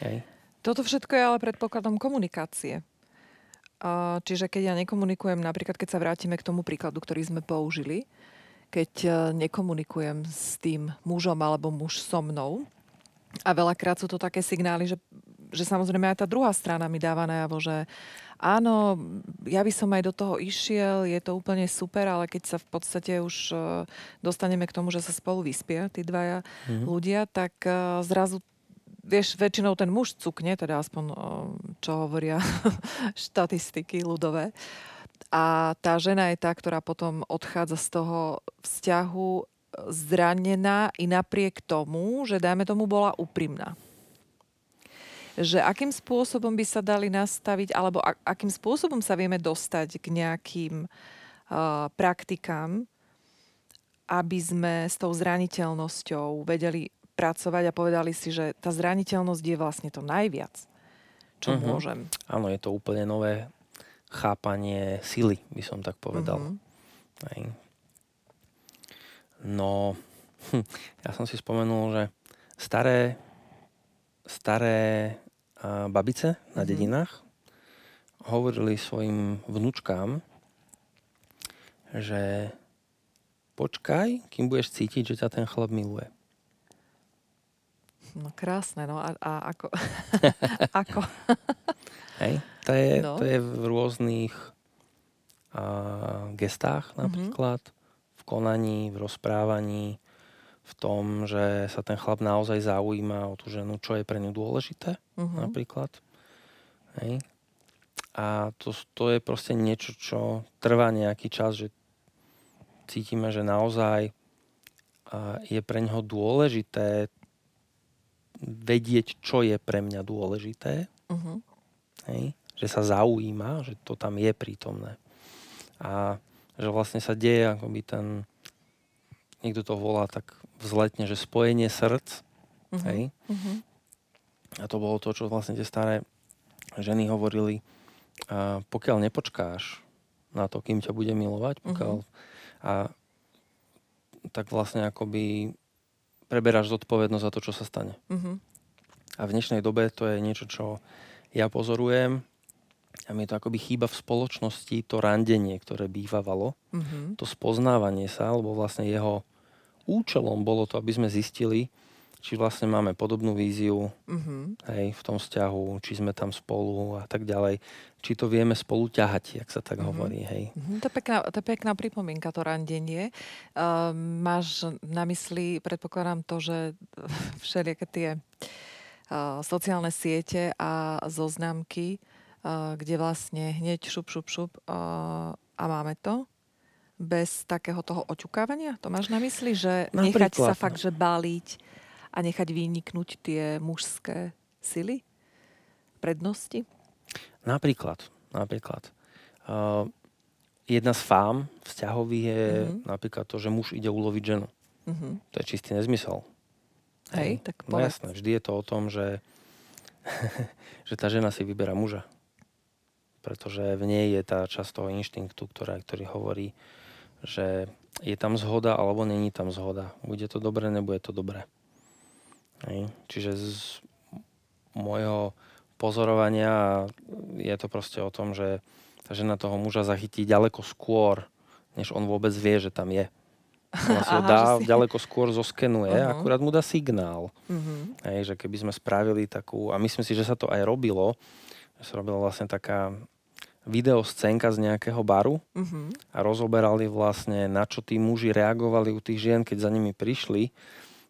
Hej. Toto všetko je ale predpokladom komunikácie. Čiže keď ja nekomunikujem, napríklad keď sa vrátime k tomu príkladu, ktorý sme použili, keď e, nekomunikujem s tým mužom alebo muž so mnou, a veľakrát sú to také signály, že, že samozrejme aj tá druhá strana mi dáva najavo, že áno, ja by som aj do toho išiel, je to úplne super, ale keď sa v podstate už e, dostaneme k tomu, že sa spolu vyspia tí dvaja mm-hmm. ľudia, tak e, zrazu vieš, väčšinou ten muž cukne, teda aspoň čo hovoria štatistiky ľudové. A tá žena je tá, ktorá potom odchádza z toho vzťahu e, zranená i napriek tomu, že dajme tomu bola úprimná. Že akým spôsobom by sa dali nastaviť, alebo akým spôsobom sa vieme dostať k nejakým uh, praktikám, aby sme s tou zraniteľnosťou vedeli pracovať a povedali si, že tá zraniteľnosť je vlastne to najviac, čo uh-huh. môžem. Áno, je to úplne nové chápanie sily, by som tak povedal. Uh-huh. No, hm, ja som si spomenul, že staré, staré uh, babice na uh-huh. dedinách hovorili svojim vnúčkám, že počkaj, kým budeš cítiť, že ťa ten chlap miluje. No krásne, no a, a ako? ako? Hej, to je, no. to je v rôznych a, gestách mhm. napríklad, mm-hmm. V konaní, v rozprávaní, v tom, že sa ten chlap naozaj zaujíma o tú ženu, čo je pre ňu dôležité mm-hmm. napríklad. Hej. A to, to je proste niečo, čo trvá nejaký čas, že cítime, že naozaj je pre neho dôležité vedieť, čo je pre mňa dôležité. Uh-huh. Hej? Že sa zaujíma, že to tam je prítomné. A že vlastne sa deje akoby ten, niekto to volá tak vzletne, že spojenie srdc. Uh-huh. Hej? Uh-huh. A to bolo to, čo vlastne tie staré ženy hovorili, a pokiaľ nepočkáš na to, kým ťa bude milovať, pokiaľ, uh-huh. a tak vlastne akoby preberáš zodpovednosť za to, čo sa stane. Uh-huh. A v dnešnej dobe to je niečo, čo ja pozorujem a mi to akoby chýba v spoločnosti to randenie, ktoré bývavalo, uh-huh. to spoznávanie sa, alebo vlastne jeho účelom bolo to, aby sme zistili, či vlastne máme podobnú víziu Mhm. hej, v tom vzťahu, či sme tam spolu a tak ďalej. Či to vieme spolu ťahať, jak sa tak Mhm. hovorí. Hej. Mhm, To je pekná, to je pekná pripomienka, to randenie. Uh, máš na mysli, predpokladám to, že všelijaké tie uh, sociálne siete a zoznamky, kde vlastne hneď šup, šup, šup a máme to bez takého toho oťukávania? To máš na mysli, že nechať sa Napríklad, fakt, že báliť a nechať vyniknúť tie mužské sily? Prednosti? Napríklad, napríklad. Uh, jedna z fám vzťahových je Mhm. napríklad to, že muž ide uloviť ženu. Uh-huh. To je čistý nezmysel. Hej, tak No povedz. jasné, vždy je to o tom, že, že tá žena si vyberá muža. Pretože v nej je tá časť toho inštinktu, ktorá, ktorý hovorí, že je tam zhoda alebo není tam zhoda. Bude to dobré, nebude to dobré. Hej. Čiže z môjho pozorovania je to proste o tom, že tá žena toho muža zachytí ďaleko skôr, než on vôbec vie, že tam je. Ona si ho dá, si- ďaleko skôr zoskenuje, Mhm. akurát mu dá signál. Uh-huh. Hej, že keby sme spravili takú, a myslím si, že sa to aj robilo, sa robila vlastne taká videoscénka z nejakého baru Uh-huh. a rozoberali vlastne, na čo tí muži reagovali u tých žien, keď za nimi prišli,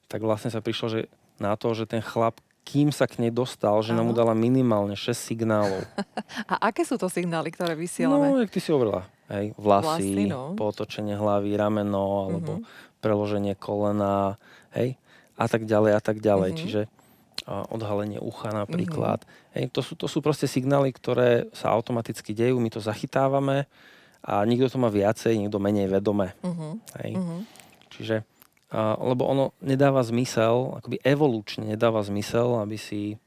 tak vlastne sa prišlo, že na to, že ten chlap, kým sa k nej dostal, že nám mu dala minimálne 6 signálov. A aké sú to signály, ktoré vysielame? No, jak ty si hovorila. Hej, vlasy, Vlasy, no. potočenie hlavy, rameno, alebo Mhm. preloženie kolena, hej, a tak ďalej, a tak ďalej. Mhm. Čiže odhalenie ucha napríklad. Hej, to, sú, to sú proste signály, ktoré sa automaticky dejú, my to zachytávame a nikto to má viacej, niekto menej vedome. Uh-huh. Hej. Uh-huh. Čiže, a, lebo ono nedáva zmysel, akoby evolučne nedáva zmysel, aby si,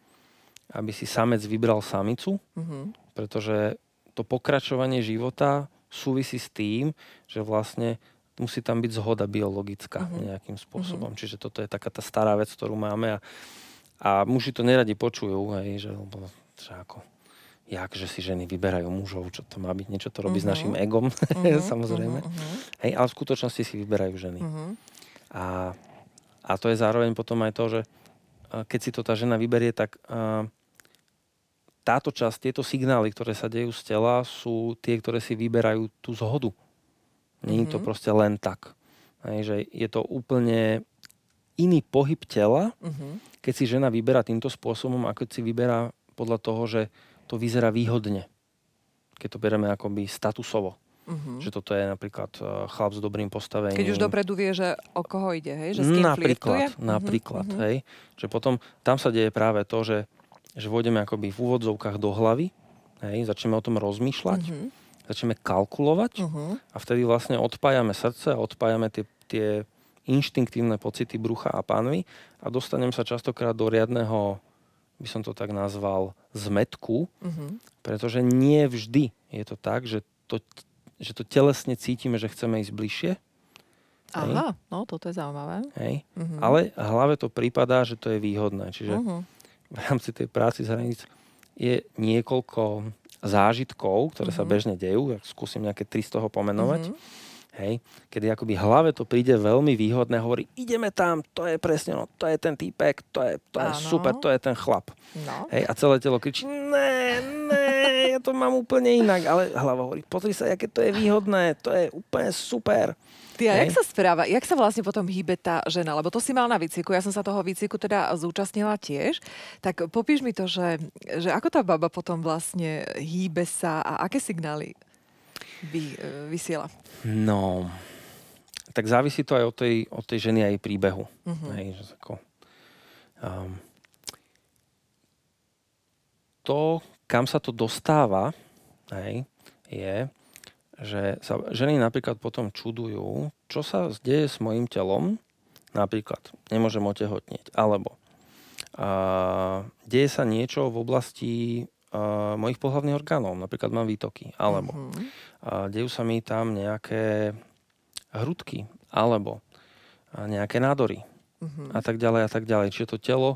aby si samec vybral samicu, Uh-huh. pretože to pokračovanie života súvisí s tým, že vlastne musí tam byť zhoda biologická Mhm. nejakým spôsobom. Čiže toto je taká tá stará vec, ktorú máme a, a muži to neradi počujú, hej, že, lebo, že ako, jak, že si ženy vyberajú mužov, čo to má byť, niečo to robí s Mhm. našim egom, Uh-huh. samozrejme. Uh-huh. Hej, ale v skutočnosti si vyberajú ženy. Uh-huh. A, a to je zároveň potom aj to, že a, keď si to tá žena vyberie, tak a, táto časť, tieto signály, ktoré sa dejú z tela, sú tie, ktoré si vyberajú tú zhodu. Není to Mhm. proste len tak. Hej, že je to úplne iný pohyb tela, Uh-huh. keď si žena vyberá týmto spôsobom, ako si vyberá podľa toho, že to vyzerá výhodne. Keď to bereme akoby statusovo. Uh-huh. Že toto je napríklad eh, chlap s dobrým postavením. Keď už dopredu vie, že o koho ide, hej? Že s kým napríklad, flirtuje? Mhm, napríklad, mhm. hej. Že potom tam sa deje práve to, že, že vôjdeme akoby v úvodzovkách do hlavy, hej, začneme o tom rozmýšľať, Mhm. začneme kalkulovať Uh-huh. a vtedy vlastne odpájame srdce a odpájame tie, tie inštinktívne pocity brucha a pánvy a dostanem sa častokrát do riadneho, by som to tak nazval, zmetku, Uh-huh. pretože nie vždy je to tak, že to, že to telesne cítime, že chceme ísť bližšie, Aha, no toto je zaujímavé. hej, Uh-huh. ale hlave to prípadá, že to je výhodné. Čiže Uh-huh. v rámci tej práci z hraníc je niekoľko zážitkov, ktoré sa Mhm. bežne dejú, ja skúsim nejaké tri z toho pomenovať, Uh-huh. Hej, kedy akoby hlave to príde veľmi výhodné, hovorí, ideme tam, to je presne, no, to je ten týpek, to je, to je super, to je ten chlap. No. Hej, a celé telo kričí, ne, ne, ja to mám úplne inak, ale hlava hovorí, pozri sa, aké to je výhodné, to je úplne super. Ty, a jak sa správa, jak sa vlastne potom hýbe tá žena? Lebo to si mal na výcviku, ja som sa toho výcviku teda zúčastnila tiež. Tak popíš mi to, že, že ako tá baba potom vlastne hýbe sa a aké signály vy, e, vysiela? No, tak závisí to aj od tej, od tej ženy a jej príbehu. Uh-huh. Hej, že ako, um, to, kam sa to dostáva, hej, je, že sa ženy napríklad potom čudujú, čo sa deje s mojim telom, napríklad nemôžem otehotnieť, alebo a, deje sa niečo v oblasti a, mojich pohľavných orgánov, napríklad mám výtoky, alebo Uh-huh. a dejú sa mi tam nejaké hrudky, alebo a nejaké nádory Uh-huh. a tak ďalej a tak ďalej. Čiže to telo,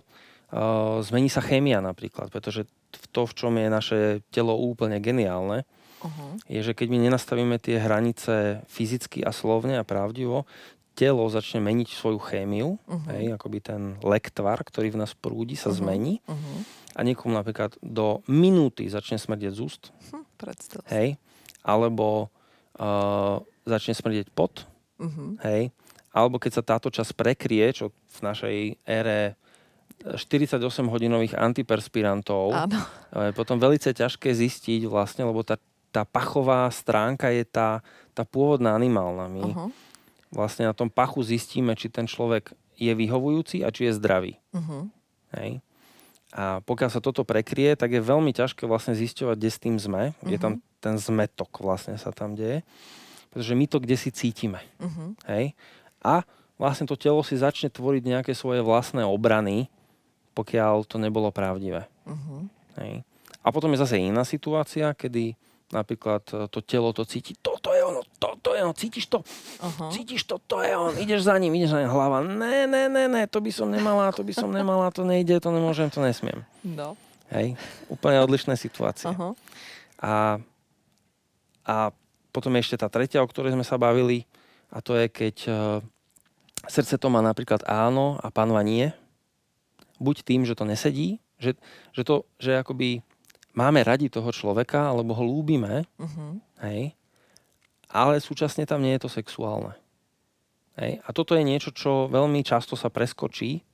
uh, zmení sa chémia napríklad, pretože v to, v čom je naše telo úplne geniálne, Uh-huh. je, že keď my nenastavíme tie hranice fyzicky a slovne a pravdivo, telo začne meniť svoju chémiu, Mhm. hej, akoby ten lektvar, ktorý v nás prúdi, sa Mhm. zmení Uh-huh. A niekomu napríklad do minúty začne smrdieť z úst, Hm, predstav. hej, alebo uh, začne smrdieť pot, Uh-huh. hej, alebo keď sa táto časť prekrie, čo v našej ére 48-hodinových antiperspirantov, Áno. je potom veľmi ťažké zistiť vlastne, lebo tá, tá pachová stránka je tá, tá pôvodná animálna. My Uh-huh. vlastne na tom pachu zistíme, či ten človek je vyhovujúci a či je zdravý. Uh-huh. Hej. A pokiaľ sa toto prekrie, tak je veľmi ťažké vlastne zisťovať, kde s tým sme. Je tam ten zmetok vlastne sa tam deje. Pretože my to kde si cítime. Uh-huh. Hej? A vlastne to telo si začne tvoriť nejaké svoje vlastné obrany, pokiaľ to nebolo pravdivé. Uh-huh. Hej? A potom je zase iná situácia, kedy napríklad e, to telo to cíti, toto je ono, toto je ono, cítiš to, Uh-huh. cítiš to, to je on, ideš za ním, ideš za ním, hlava, ne, ne, ne, ne, to by som nemala, to by som nemala, to nejde, to nemôžem, to nesmiem. No. Hej? Úplne odlišné situácie. Uh-huh. A, a potom je ešte tá tretia, o ktorej sme sa bavili, a to je, keď uh, srdce to má napríklad áno a panva nie. Buď tým, že to nesedí, že, že, to, že akoby máme radi toho človeka, alebo ho lúbime, Uh-huh. hej, ale súčasne tam nie je to sexuálne. Hej. A toto je niečo, čo veľmi často sa preskočí,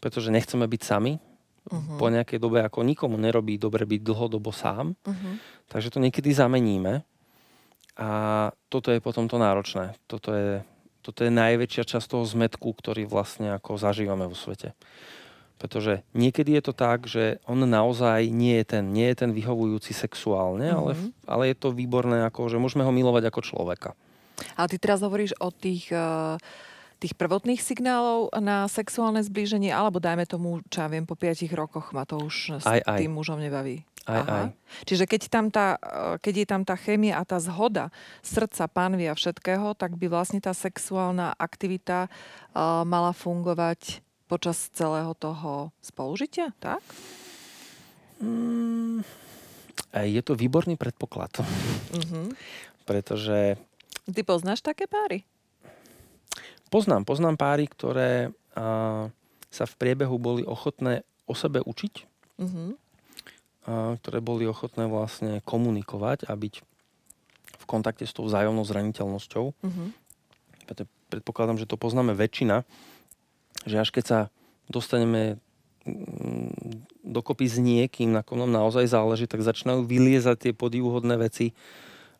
pretože nechceme byť sami. Uh-huh. Po nejakej dobe, ako nikomu nerobí dobre byť dlhodobo sám, Uh-huh. Takže to niekedy zameníme a toto je potom to náročné. Toto je, toto je najväčšia časť toho zmetku, ktorý vlastne ako zažívame vo svete. Pretože niekedy je to tak, že on naozaj nie je ten, nie je ten vyhovujúci sexuálne, ale, Mhm. ale je to výborné, ako, že môžeme ho milovať ako človeka. Ale ty teraz hovoríš o tých, eh, tých prvotných signálov na sexuálne zblíženie, alebo dajme tomu, čo ja viem, po 5 rokoch ma to už s Aj, aj. tým mužom nebaví. Aj, aj. Čiže keď, tam tá, eh, keď je tam tá chémia a tá zhoda srdca, panvy a všetkého, tak by vlastne tá sexuálna aktivita eh, mala fungovať počas celého toho spolužitia, tak? Mm, je to výborný predpoklad, Mhm. pretože Ty poznáš také páry? poznám, poznám páry, ktoré a, sa v priebehu boli ochotné o sebe učiť, Mhm. a, ktoré boli ochotné vlastne komunikovať a byť v kontakte s tou vzájomnou zraniteľnosťou. Mhm. Preto predpokladám, že to poznáme väčšina, že až keď sa dostaneme mm, dokopy s niekým, na kom nám naozaj záleží, tak začínajú vyliezať tie podivúhodné veci e,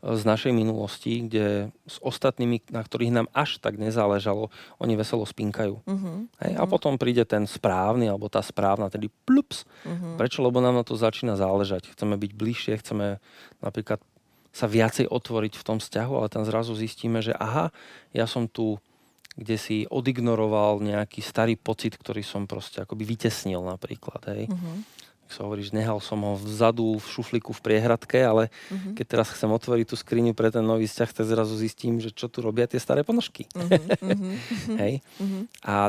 z našej minulosti, kde s ostatnými, na ktorých nám až tak nezáležalo, oni veselo spinkajú. Mhm. Hej? A potom príde ten správny, alebo tá správna, tedy plups, Mhm. Prečo? Lebo nám na to začína záležať. Chceme byť bližšie, chceme napríklad sa viacej otvoriť v tom vzťahu, ale tam zrazu zistíme, že aha, ja som tu kde si odignoroval nejaký starý pocit, ktorý som proste akoby vytesnil napríklad. Hej. Mhm. Tak sa hovoríš, nehal som ho vzadu v šuflíku v priehradke, ale Mhm. keď teraz chcem otvoriť tú skriňu pre ten nový vzťah, tak zrazu zistím, že čo tu robia tie staré ponožky. Mhm. Hej. Mhm. A,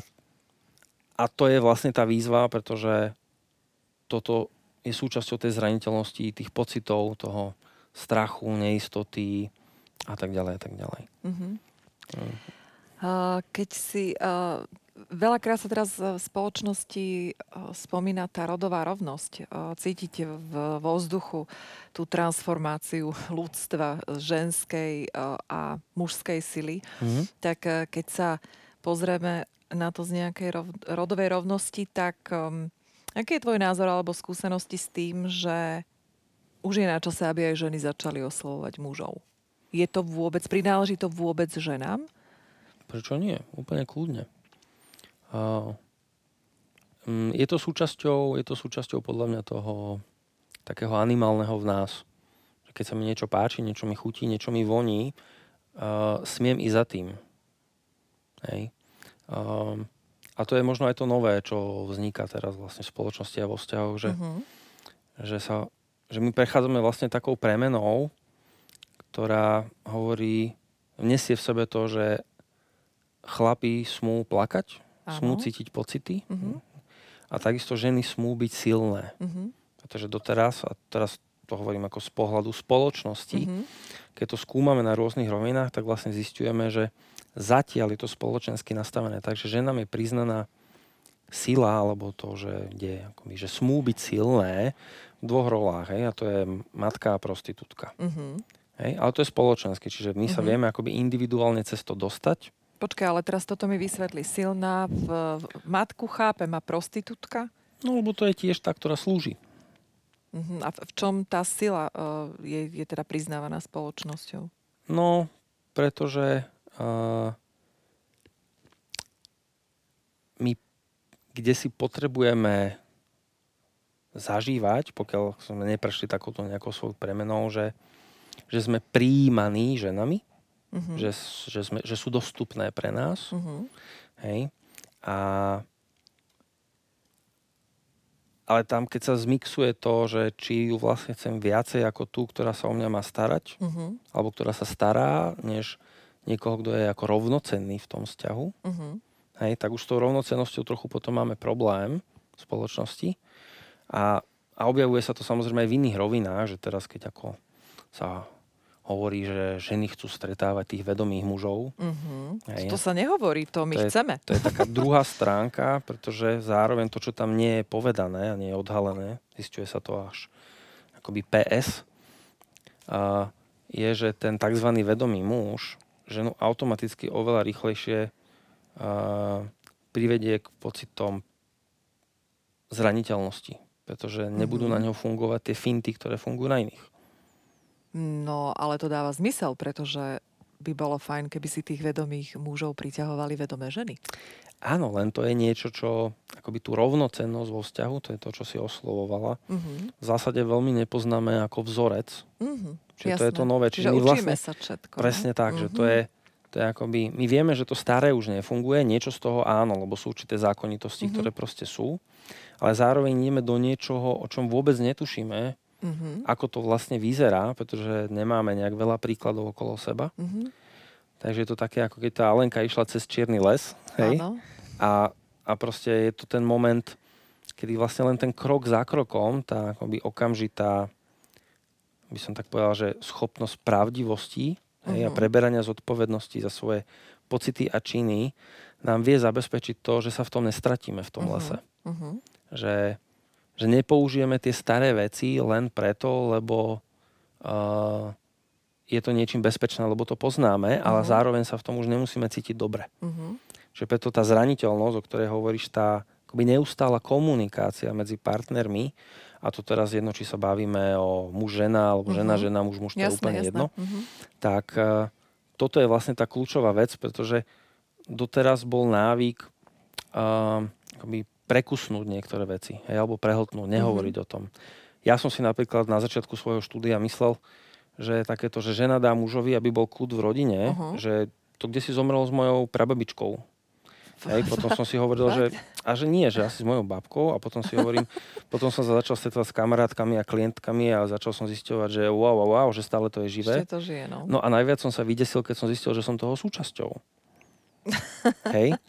a to je vlastne tá výzva, pretože toto je súčasťou tej zraniteľnosti, tých pocitov, toho strachu, neistoty a tak ďalej a tak ďalej. Mhm. Mm. A Keď si... a, Veľakrát sa teraz v spoločnosti a, spomína tá rodová rovnosť. Cítite v vo vzduchu tú transformáciu ľudstva ženskej a, mužskej sily. Mhm. Tak keď sa pozrieme na to z nejakej rov, rodovej rovnosti, tak um, aký je tvoj názor alebo skúsenosti s tým, že už je na čase, aby aj ženy začali oslovovať mužov? Je to vôbec, prináleží to vôbec ženám? Prečo nie? Úplne kľudne. A, mm, je to súčasťou, je to súčasťou podľa mňa toho takého animálneho v nás. Keď sa mi niečo páči, niečo mi chutí, niečo mi voní, a, smiem i za tým. Hej. A, a to je možno aj to nové, čo vzniká teraz vlastne v spoločnosti a vo vzťahoch, že, Mhm. že, sa, že my prechádzame vlastne takou premenou, ktorá hovorí, nesie v sebe to, že chlapí smú plakať, smú Áno. cítiť pocity Mhm. a takisto ženy smú byť silné. Mhm. Pretože doteraz, a teraz to hovorím ako z pohľadu spoločnosti, Mhm. keď to skúmame na rôznych rovinách, tak vlastne zistujeme, že zatiaľ je to spoločensky nastavené. Takže ženám je priznaná sila, alebo to, že, je, akoby, že smú byť silné v dvoch rolách. Hej? A to je matka a prostitútka. Uh-huh. Hej? Ale to je spoločenské, čiže my uh-huh. sa vieme akoby individuálne cez to dostať. Počkaj, ale teraz toto mi vysvetli. Silná v, v matku chápem a prostitútka? No, lebo to je tiež tá, ktorá slúži. Uh-huh. A v čom tá sila uh, je, je teda priznávaná spoločnosťou? No, pretože uh, my kde si potrebujeme zažívať, pokiaľ sme neprešli takouto nejakou svojou premenou, že, že sme príjmaní ženami, uh-huh. že, že, sme, že sú dostupné pre nás. Uh-huh. Hej. A, ale tam, keď sa zmixuje to, že či ju vlastne chcem viacej ako tú, ktorá sa o mňa má starať, uh-huh. alebo ktorá sa stará, než niekoho, kto je ako rovnocenný v tom vzťahu, uh-huh hej, tak už s tou rovnocenosťou trochu potom máme problém v spoločnosti. A, a objavuje sa to samozrejme aj v iných rovinách, že teraz keď ako sa hovorí, že ženy chcú stretávať tých vedomých mužov. Mm-hmm. To sa nehovorí, to my to chceme. Je, to je taká druhá stránka, pretože zároveň to, čo tam nie je povedané a nie je odhalené, zistuje sa to až akoby PS, a je, že ten tzv. vedomý muž ženu automaticky oveľa rýchlejšie privedie k pocitom zraniteľnosti, pretože nebudú mm-hmm. na ňo fungovať tie finty, ktoré fungujú na iných. No, ale to dáva zmysel, pretože by bolo fajn, keby si tých vedomých mužov priťahovali vedomé ženy. Áno, len to je niečo, čo akoby tú rovnocennosť vo vzťahu, to je to, čo si oslovovala, mm-hmm. v zásade veľmi nepoznáme ako vzorec. Mm-hmm. Čiže Jasné. to je to nové. Čiže Čiže učíme vlastne, sa všetko. Presne ne? tak, mm-hmm. že to mhm. je to je akoby, my vieme, že to staré už nefunguje, niečo z toho áno, lebo sú určité zákonitosti, mm-hmm. ktoré proste sú, ale zároveň ideme do niečoho, o čom vôbec netušíme, mm-hmm. ako to vlastne vyzerá, pretože nemáme nejak veľa príkladov okolo seba. Mm-hmm. Takže je to také, ako keď tá Alenka išla cez čierny les, hej? A, a proste je to ten moment, kedy vlastne len ten krok za krokom, tá akoby okamžitá, by som tak povedal, že schopnosť pravdivosti uh-huh. a mhm. preberania zodpovednosti za svoje pocity a činy nám vie zabezpečiť to, že sa v tom nestratíme v tom uh-huh. lese. Uh-huh. Že, že nepoužijeme tie staré veci len preto, lebo uh, je to niečím bezpečné, lebo to poznáme, uh-huh. ale zároveň sa v tom už nemusíme cítiť dobre. Uh-huh. Že preto tá zraniteľnosť, o ktorej hovoríš, tá akoby neustála komunikácia medzi partnermi, a to teraz jedno, či sa bavíme o muž žena, alebo žena uh-huh. žena, muž muž, to je úplne jasné. jedno, uh-huh. tak uh, toto je vlastne tá kľúčová vec, pretože doteraz bol návyk uh, akoby prekusnúť niektoré veci, hej, alebo prehltnúť, nehovoriť uh-huh. o tom. Ja som si napríklad na začiatku svojho štúdia myslel, že takéto, že žena dá mužovi, aby bol kľud v rodine, uh-huh. že to kde si zomrelo s mojou prababičkou. Hej, potom som si hovoril, že, a že nie, že asi s mojou babkou a potom si hovorím, potom som sa začal stretovať s kamarátkami a klientkami a začal som zisťovať, že wow, wow, wow, že stále to je živé. to žije, no. no a najviac som sa vydesil, keď som zistil, že som toho súčasťou. Hej?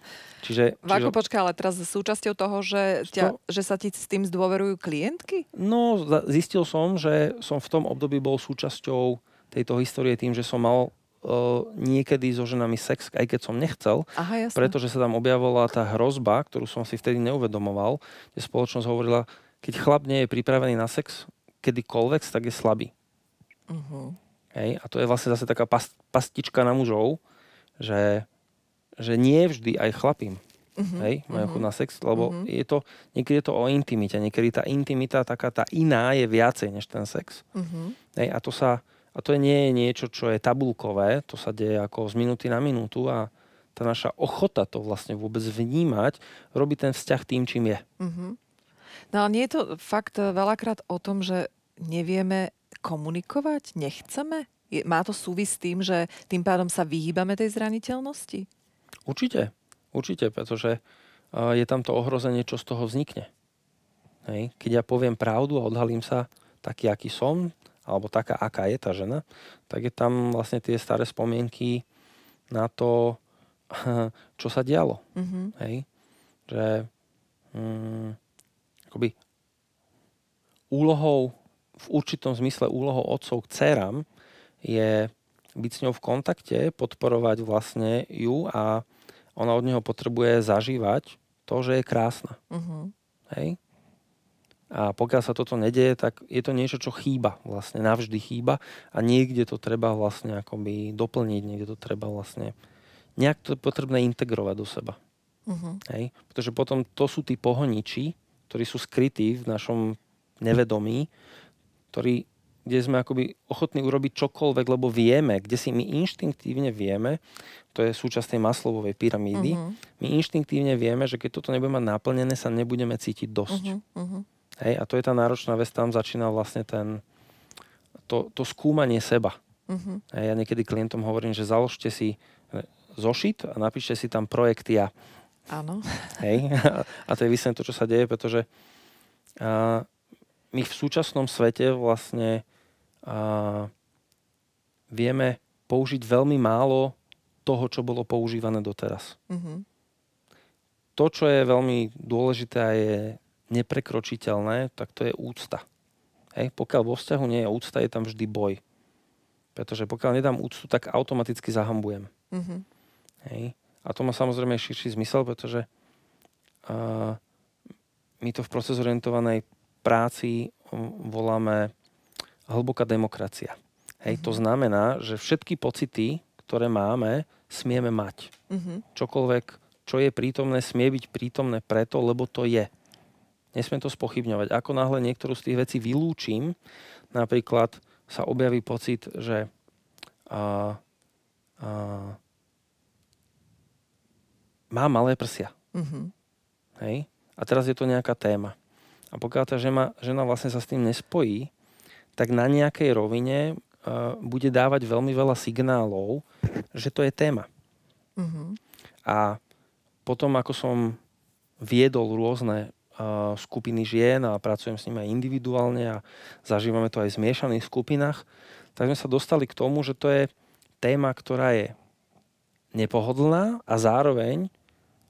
Čiže, čiže... počkaj, ale teraz súčasťou toho, že, ťa, to... že sa ti s tým zdôverujú klientky? No, zistil som, že som v tom období bol súčasťou tejto histórie tým, že som mal niekedy so ženami sex, aj keď som nechcel, Aha, pretože sa tam objavovala tá hrozba, ktorú som si vtedy neuvedomoval, kde spoločnosť hovorila, keď chlap nie je pripravený na sex kedykoľvek, tak je slabý. Uh-huh. Hej? A to je vlastne zase taká past, pastička na mužov, že, že nie vždy aj chlapím uh-huh. hej, majú uh-huh. chuť na sex, lebo uh-huh. je to, niekedy je to o intimite, niekedy tá intimita, taká tá iná je viacej než ten sex. Uh-huh. Hej, a to sa, a to nie je niečo, čo je tabulkové, to sa deje ako z minúty na minútu a tá naša ochota to vlastne vôbec vnímať, robí ten vzťah tým, čím je. Mm-hmm. No ale nie je to fakt veľakrát o tom, že nevieme komunikovať, nechceme? Je, má to súvisť s tým, že tým pádom sa vyhýbame tej zraniteľnosti? Určite, určite, pretože uh, je tam to ohrozenie, čo z toho vznikne. Hej. Keď ja poviem pravdu a odhalím sa taký, aký som, alebo taká, aká je tá žena, tak je tam vlastne tie staré spomienky na to, čo sa dialo. Mm-hmm. Hej? Že mm, akoby úlohou, v určitom zmysle úlohou otcov k dcerám je byť s ňou v kontakte, podporovať vlastne ju a ona od neho potrebuje zažívať to, že je krásna. Uh-huh. Hej? A pokiaľ sa toto nedieje, tak je to niečo, čo chýba. Vlastne navždy chýba a niekde to treba vlastne akoby doplniť, niekde to treba vlastne nejak to je potrebné integrovať do seba. Uh-huh. Hej? Pretože potom to sú tí pohoniči, ktorí sú skrytí v našom nevedomí, ktorí, kde sme akoby ochotní urobiť čokoľvek, lebo vieme, kde si my inštinktívne vieme, to je súčasť tej maslovovej pyramídy, uh-huh. my inštinktívne vieme, že keď toto nebudeme mať naplnené, sa nebudeme cítiť dosť. Uh-huh. Uh-huh. Hej, a to je tá náročná vec, tam začína vlastne ten, to, to skúmanie seba. Uh-huh. Hej, ja niekedy klientom hovorím, že založte si e, zošit a napíšte si tam projekt ja. Áno. Hej, a to je vysvetlenie to, čo sa deje, pretože a, my v súčasnom svete vlastne vieme použiť veľmi málo toho, čo bolo používané doteraz. Uh-huh. To, čo je veľmi dôležité a je neprekročiteľné, tak to je úcta. Hej, pokiaľ vo vzťahu nie je úcta, je tam vždy boj. Pretože pokiaľ nedám úctu, tak automaticky zahambujem. Mm-hmm. Hej. A to má samozrejme širší zmysel, pretože uh, my to v proces orientovanej práci um, voláme hlboká demokracia. Hej, mm-hmm. To znamená, že všetky pocity, ktoré máme, smieme mať. Mm-hmm. Čokoľvek, čo je prítomné, smie byť prítomné preto, lebo to je. Nesmiem to spochybňovať. Ako náhle niektorú z tých vecí vylúčim, napríklad sa objaví pocit, že a, a, má malé prsia. Mm-hmm. Hej? A teraz je to nejaká téma. A pokiaľ tá žena, žena vlastne sa s tým nespojí, tak na nejakej rovine uh, bude dávať veľmi veľa signálov, že to je téma. Mm-hmm. A potom, ako som viedol rôzne skupiny žien a pracujem s nimi aj individuálne a zažívame to aj v zmiešaných skupinách, tak sme sa dostali k tomu, že to je téma, ktorá je nepohodlná a zároveň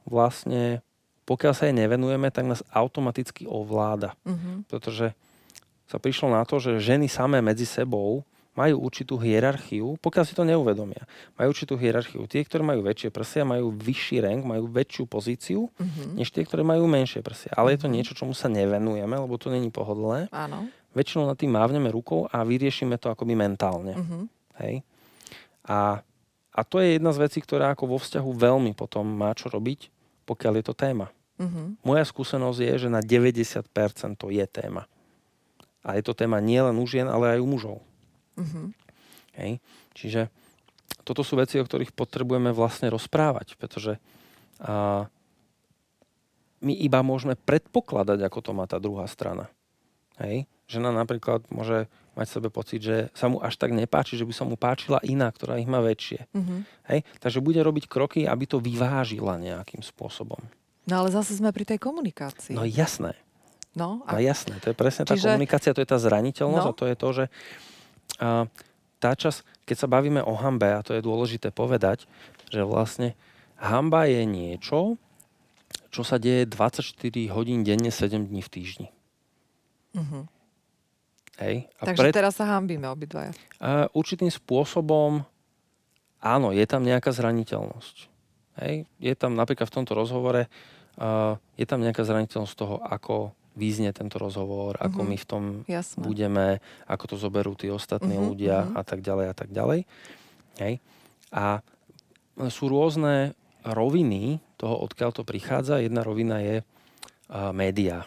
vlastne pokiaľ sa jej nevenujeme, tak nás automaticky ovláda. Uh-huh. Pretože sa prišlo na to, že ženy samé medzi sebou majú určitú hierarchiu, pokiaľ si to neuvedomia. Majú určitú hierarchiu. Tie, ktoré majú väčšie prsia, majú vyšší rank, majú väčšiu pozíciu, mm-hmm. než tie, ktoré majú menšie prsia. Ale je to mhm. niečo, čomu sa nevenujeme, lebo to není pohodlné. Áno. Väčšinou nad tým mávneme rukou a vyriešime to akoby mentálne. Mm-hmm. Hej? A, a to je jedna z vecí, ktorá ako vo vzťahu veľmi potom má čo robiť, pokiaľ je to téma. Mm-hmm. Moja skúsenosť je, že na 90% to je téma. A je to téma nielen u žien, ale aj u mužov. Uh-huh. Hej. Čiže toto sú veci, o ktorých potrebujeme vlastne rozprávať, pretože a, my iba môžeme predpokladať, ako to má tá druhá strana. Hej. Žena napríklad môže mať sebe pocit, že sa mu až tak nepáči, že by sa mu páčila iná, ktorá ich má väčšie. Uh-huh. Hej. Takže bude robiť kroky, aby to vyvážila nejakým spôsobom. No ale zase sme pri tej komunikácii. No jasné. No, a... no jasné, to je presne tá Čiže... komunikácia, to je tá zraniteľnosť no. a to je to, že a tá čas, keď sa bavíme o hambe, a to je dôležité povedať, že vlastne hamba je niečo, čo sa deje 24 hodín denne, 7 dní v týždni. Uh-huh. Hej. A Takže pred... teraz sa hambíme obidvaja. A určitým spôsobom áno, je tam nejaká zraniteľnosť. Hej. Je tam napríklad v tomto rozhovore uh, je tam nejaká zraniteľnosť toho, ako význie tento rozhovor, ako uh-huh. my v tom Jasne. budeme, ako to zoberú tí ostatní uh-huh, ľudia uh-huh. a tak ďalej a tak ďalej. Hej. A sú rôzne roviny toho, odkiaľ to prichádza. Jedna rovina je uh, média,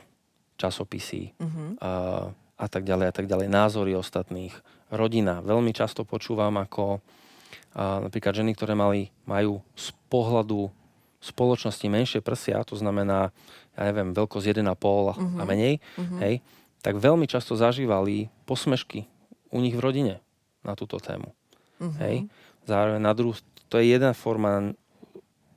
časopisy uh-huh. uh, a tak ďalej a tak ďalej, názory ostatných, rodina. Veľmi často počúvam ako uh, napríklad ženy, ktoré mali, majú z pohľadu spoločnosti menšie prsia, to znamená, ja neviem, veľkosť 1,5 uh-huh. a mhm. menej, uh-huh. hej, tak veľmi často zažívali posmešky u nich v rodine na túto tému. Uh-huh. Hej. Zároveň na druhú, to je jedna forma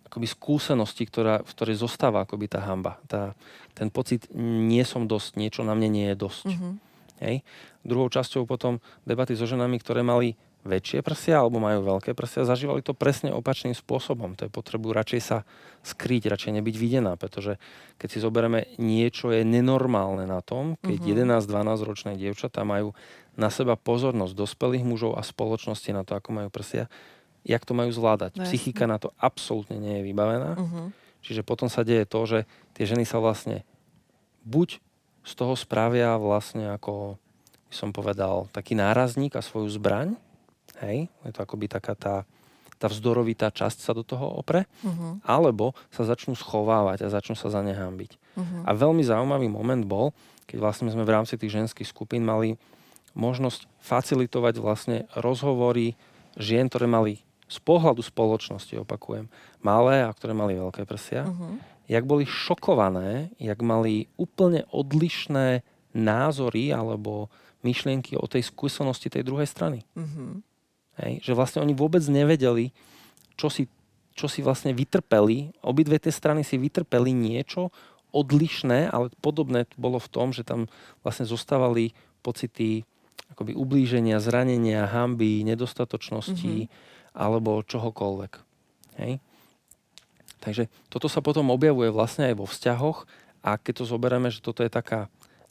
akoby skúsenosti, ktorá, v ktorej zostáva akoby tá hamba. Tá, ten pocit, nie som dosť, niečo na mne nie je dosť. Uh-huh. Hej. Druhou časťou potom debaty so ženami, ktoré mali väčšie prsia alebo majú veľké prsia, zažívali to presne opačným spôsobom. To je potrebu radšej sa skryť, radšej nebyť videná, pretože keď si zoberieme niečo je nenormálne na tom, keď uh-huh. 11-12 ročné dievčatá majú na seba pozornosť dospelých mužov a spoločnosti na to, ako majú prsia, jak to majú zvládať. No, Psychika na to absolútne nie je vybavená. Uh-huh. Čiže potom sa deje to, že tie ženy sa vlastne buď z toho spravia vlastne ako som povedal, taký nárazník a svoju zbraň, Hej, je to akoby taká tá, tá vzdorovitá časť sa do toho opre, uh-huh. alebo sa začnú schovávať a začnú sa za ne hambiť. Uh-huh. A veľmi zaujímavý moment bol, keď vlastne sme v rámci tých ženských skupín mali možnosť facilitovať vlastne rozhovory žien, ktoré mali z pohľadu spoločnosti, opakujem, malé a ktoré mali veľké prsia, uh-huh. jak boli šokované, jak mali úplne odlišné názory alebo myšlienky o tej skúsenosti tej druhej strany. Uh-huh. Hej, že vlastne oni vôbec nevedeli, čo si, čo si vlastne vytrpeli. Obidve tie strany si vytrpeli niečo odlišné, ale podobné bolo v tom, že tam vlastne zostávali pocity akoby ublíženia, zranenia, hamby, nedostatočnosti mm-hmm. alebo čohokoľvek. Hej? Takže toto sa potom objavuje vlastne aj vo vzťahoch a keď to zoberieme, že toto je taká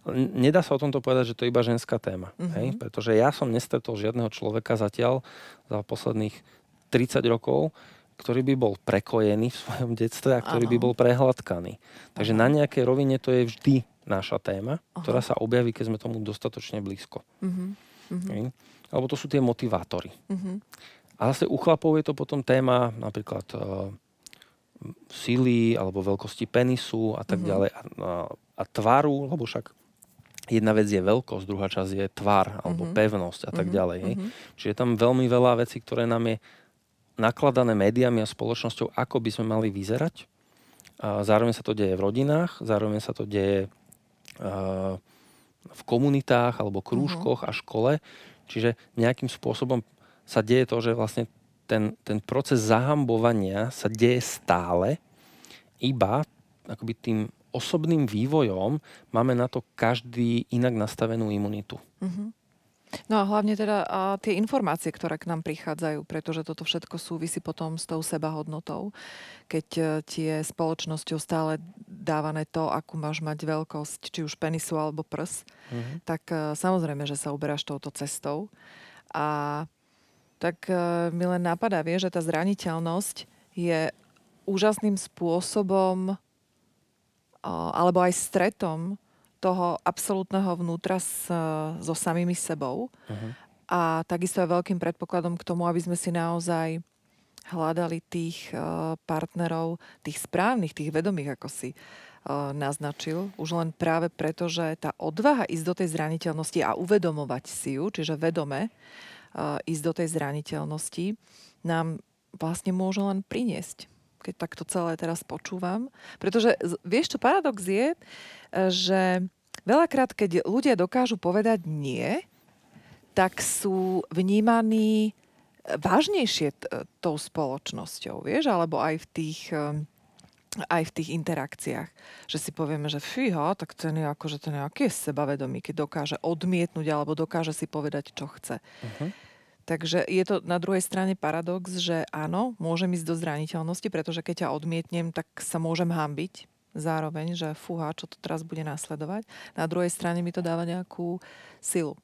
nedá sa o tomto povedať, že to je iba ženská téma. Uh-huh. Hej? Pretože ja som nestretol žiadneho človeka zatiaľ za posledných 30 rokov, ktorý by bol prekojený v svojom detstve a ktorý ano. by bol prehladkaný. Takže na nejakej rovine to je vždy naša téma, uh-huh. ktorá sa objaví, keď sme tomu dostatočne blízko. Uh-huh. Hej? Alebo to sú tie motivátory. Uh-huh. A zase u chlapov je to potom téma napríklad uh, sily alebo veľkosti penisu a tak uh-huh. ďalej. A, a, a tvaru, lebo však jedna vec je veľkosť, druhá časť je tvar alebo mm-hmm. pevnosť a tak mm-hmm. ďalej. Mm-hmm. Čiže je tam veľmi veľa vecí, ktoré nám je nakladané médiami a spoločnosťou, ako by sme mali vyzerať. A zároveň sa to deje v rodinách, zároveň sa to deje v komunitách alebo krúžkoch mm-hmm. a škole. Čiže nejakým spôsobom sa deje to, že vlastne ten, ten proces zahambovania sa deje stále iba akoby tým osobným vývojom máme na to každý inak nastavenú imunitu. Uh-huh. No a hlavne teda a tie informácie, ktoré k nám prichádzajú, pretože toto všetko súvisí potom s tou sebahodnotou. Keď e, tie spoločnosťou stále dávané to, akú máš mať veľkosť, či už penisu alebo prs, uh-huh. tak e, samozrejme, že sa uberáš touto cestou. A tak e, mi len napadá, vie, že tá zraniteľnosť je úžasným spôsobom alebo aj stretom toho absolútneho vnútra s, so samými sebou. Uh-huh. A takisto je veľkým predpokladom k tomu, aby sme si naozaj hľadali tých uh, partnerov, tých správnych, tých vedomých, ako si uh, naznačil. Už len práve preto, že tá odvaha ísť do tej zraniteľnosti a uvedomovať si ju, čiže vedome uh, ísť do tej zraniteľnosti, nám vlastne môže len priniesť keď takto celé teraz počúvam. Pretože vieš, čo paradox je, e, že veľakrát, keď ľudia dokážu povedať nie, tak sú vnímaní e, vážnejšie t- tou spoločnosťou, vieš, alebo aj v tých e, aj v tých interakciách. Že si povieme, že fíha, tak ten je akože ten je sebavedomý, keď dokáže odmietnúť alebo dokáže si povedať, čo chce. Uh-huh. Takže je to na druhej strane paradox, že áno, môžem ísť do zraniteľnosti, pretože keď ťa odmietnem, tak sa môžem hambiť zároveň, že fúha, čo to teraz bude následovať. Na druhej strane mi to dáva nejakú silu.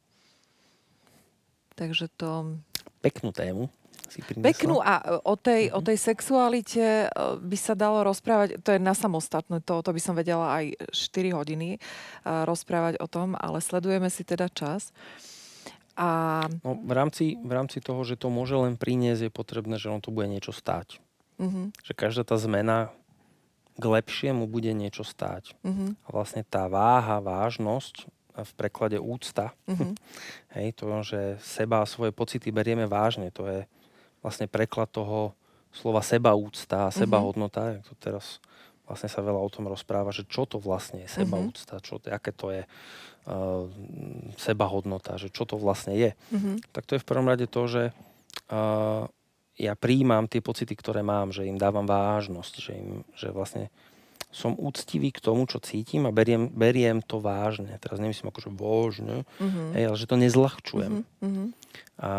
Takže to... Peknú tému si Peknú a e, o tej, uh-huh. o tej sexualite e, by sa dalo rozprávať, to je na samostatné, to, to by som vedela aj 4 hodiny e, rozprávať o tom, ale sledujeme si teda čas. Uh, a... No, v, rámci, v rámci toho, že to môže len priniesť, je potrebné, že on to bude niečo stáť. Uh-huh. Že každá tá zmena k lepšiemu bude niečo stáť. Uh-huh. A vlastne tá váha, vážnosť, v preklade úcta, uh-huh. hej, to, že seba a svoje pocity berieme vážne, to je vlastne preklad toho slova sebaúcta a sebahodnota, uh-huh. to teraz vlastne sa veľa o tom rozpráva, že čo to vlastne je sebaúcta, čo, aké to je uh, sebahodnota, že čo to vlastne je. Mm-hmm. Tak to je v prvom rade to, že uh, ja príjmam tie pocity, ktoré mám, že im dávam vážnosť, že, im, že vlastne som úctivý k tomu, čo cítim a beriem, beriem to vážne. Teraz nemyslím akože vážne, mm-hmm. hej, ale že to nezľahčujem. Mm-hmm. A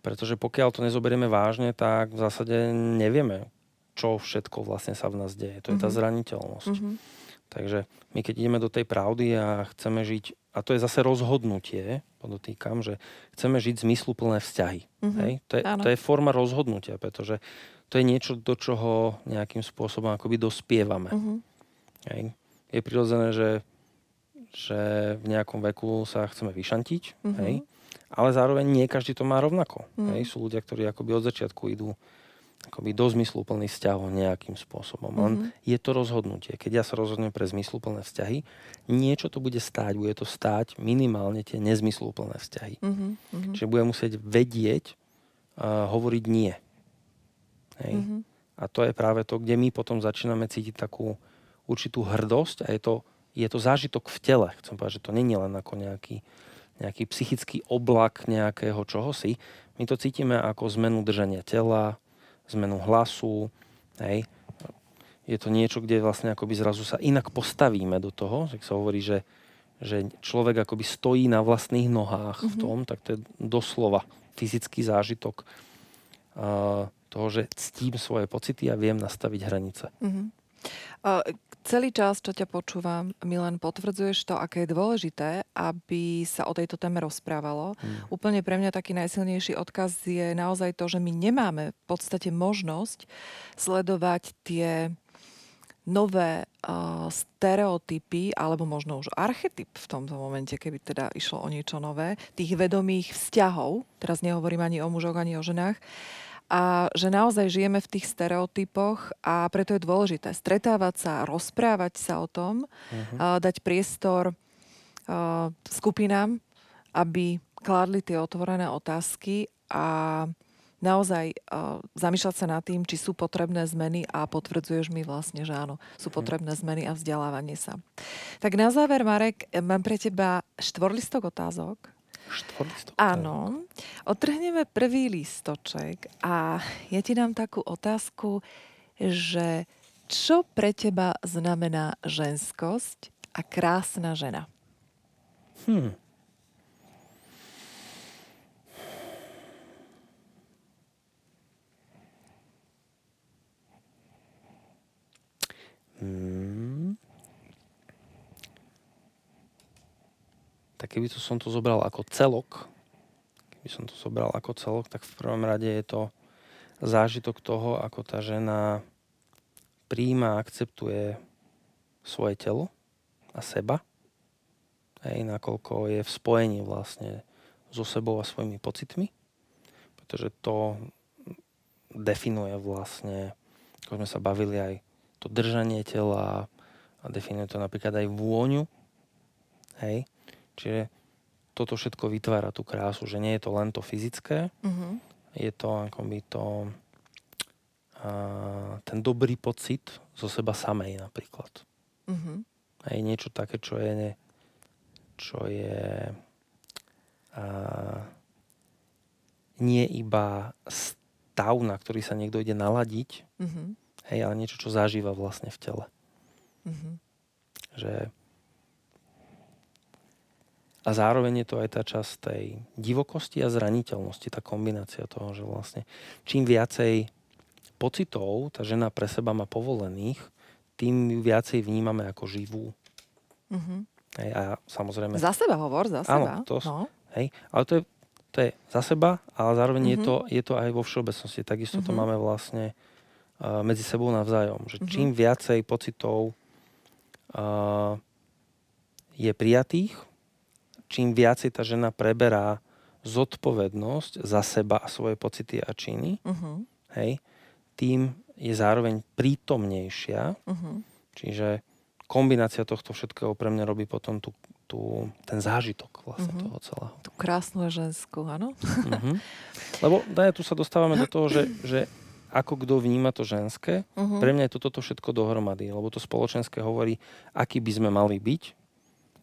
Pretože pokiaľ to nezoberieme vážne, tak v zásade nevieme, čo všetko vlastne sa v nás deje. To je tá Mhm. zraniteľnosť. Mhm. Takže my keď ideme do tej pravdy a chceme žiť, a to je zase rozhodnutie, podotýkam, že chceme žiť zmysluplné vzťahy. Mhm. Hej? To, je, Áno. to je forma rozhodnutia, pretože to je niečo, do čoho nejakým spôsobom akoby dospievame. Mhm. Hej? Je prirodzené, že, že v nejakom veku sa chceme vyšantiť, Mhm. hej? ale zároveň nie každý to má rovnako. Mhm. Hej? Sú ľudia, ktorí akoby od začiatku idú akoby do zmysluplných vzťahov nejakým spôsobom. Len Mhm. je to rozhodnutie. Keď ja sa rozhodnem pre zmysluplné vzťahy, niečo to bude stáť. Bude to stáť minimálne tie nezmysluplné vzťahy. Mhm. Mhm. Čiže budem musieť vedieť uh, hovoriť nie. Hej? Mhm. A to je práve to, kde my potom začíname cítiť takú určitú hrdosť a je to, je to zážitok v tele. Chcem povedať, že to je len ako nejaký, nejaký psychický oblak nejakého čohosi. My to cítime ako zmenu držania tela, zmenu hlasu. Hej. Je to niečo, kde vlastne akoby zrazu sa inak postavíme do toho. Tak sa hovorí, že, že človek akoby stojí na vlastných nohách v Mhm. tom, tak to je doslova fyzický zážitok uh, toho, že ctím svoje pocity a viem nastaviť hranice. Mhm. Uh, celý čas, čo ťa počúvam, mi len potvrdzuješ to, aké je dôležité, aby sa o tejto téme rozprávalo. Mm. Úplne pre mňa taký najsilnejší odkaz je naozaj to, že my nemáme v podstate možnosť sledovať tie nové uh, stereotypy, alebo možno už archetyp v tomto momente, keby teda išlo o niečo nové, tých vedomých vzťahov, teraz nehovorím ani o mužoch, ani o ženách, a že naozaj žijeme v tých stereotypoch a preto je dôležité stretávať sa, rozprávať sa o tom, a dať priestor a, skupinám, aby kládli tie otvorené otázky a naozaj a, zamýšľať sa nad tým, či sú potrebné zmeny a potvrdzuješ mi vlastne, že áno, sú Mhm. potrebné zmeny a vzdelávanie sa. Tak na záver, Marek, mám pre teba štvorlistok otázok. Áno. Otrhneme prvý lístoček a ja ti dám takú otázku, že čo pre teba znamená ženskosť a krásna žena? Hm. Hmm. Tak keby to som to zobral ako celok, keby som to zobral ako celok, tak v prvom rade je to zážitok toho, ako tá žena príjma a akceptuje svoje telo a seba. Hej, nakoľko je v spojení vlastne so sebou a svojimi pocitmi. Pretože to definuje vlastne, ako sme sa bavili, aj to držanie tela a definuje to napríklad aj vôňu. Hej. Čiže toto všetko vytvára tú krásu, že nie je to len to fyzické, Uh-huh. je to akoby to a, ten dobrý pocit zo seba samej napríklad. Uh-huh. Aj niečo také, čo je, čo je a, nie iba stav, na ktorý sa niekto ide naladiť, Uh-huh. hej, ale niečo, čo zažíva vlastne v tele. Uh-huh. Že a zároveň je to aj tá časť tej divokosti a zraniteľnosti, tá kombinácia toho, že vlastne čím viacej pocitov tá žena pre seba má povolených, tým ju viacej vnímame ako živú. Uh-huh. Hej, a samozrejme, Za seba hovor, za Áno, seba. to s- no. hej, ale to je, to je za seba, ale zároveň je, Mhm. to, je to aj vo všeobecnosti. Takisto to Mhm. máme vlastne uh, medzi sebou navzájom. Že Mhm. čím viacej pocitov uh, je prijatých, čím viacej tá žena preberá zodpovednosť za seba a svoje pocity a činy, Uh-huh. hej, tým je zároveň prítomnejšia, Uh-huh. čiže kombinácia tohto všetkého pre mňa robí potom tú, tú, ten zážitok vlastne Mhm. toho celého. Tú krásnu a ženskú, áno? Mhm. Lebo daj, tu sa dostávame do toho, že, že ako kto vníma to ženské. Uh-huh. Pre mňa je to toto všetko dohromady, lebo to spoločenské hovorí, aký by sme mali byť,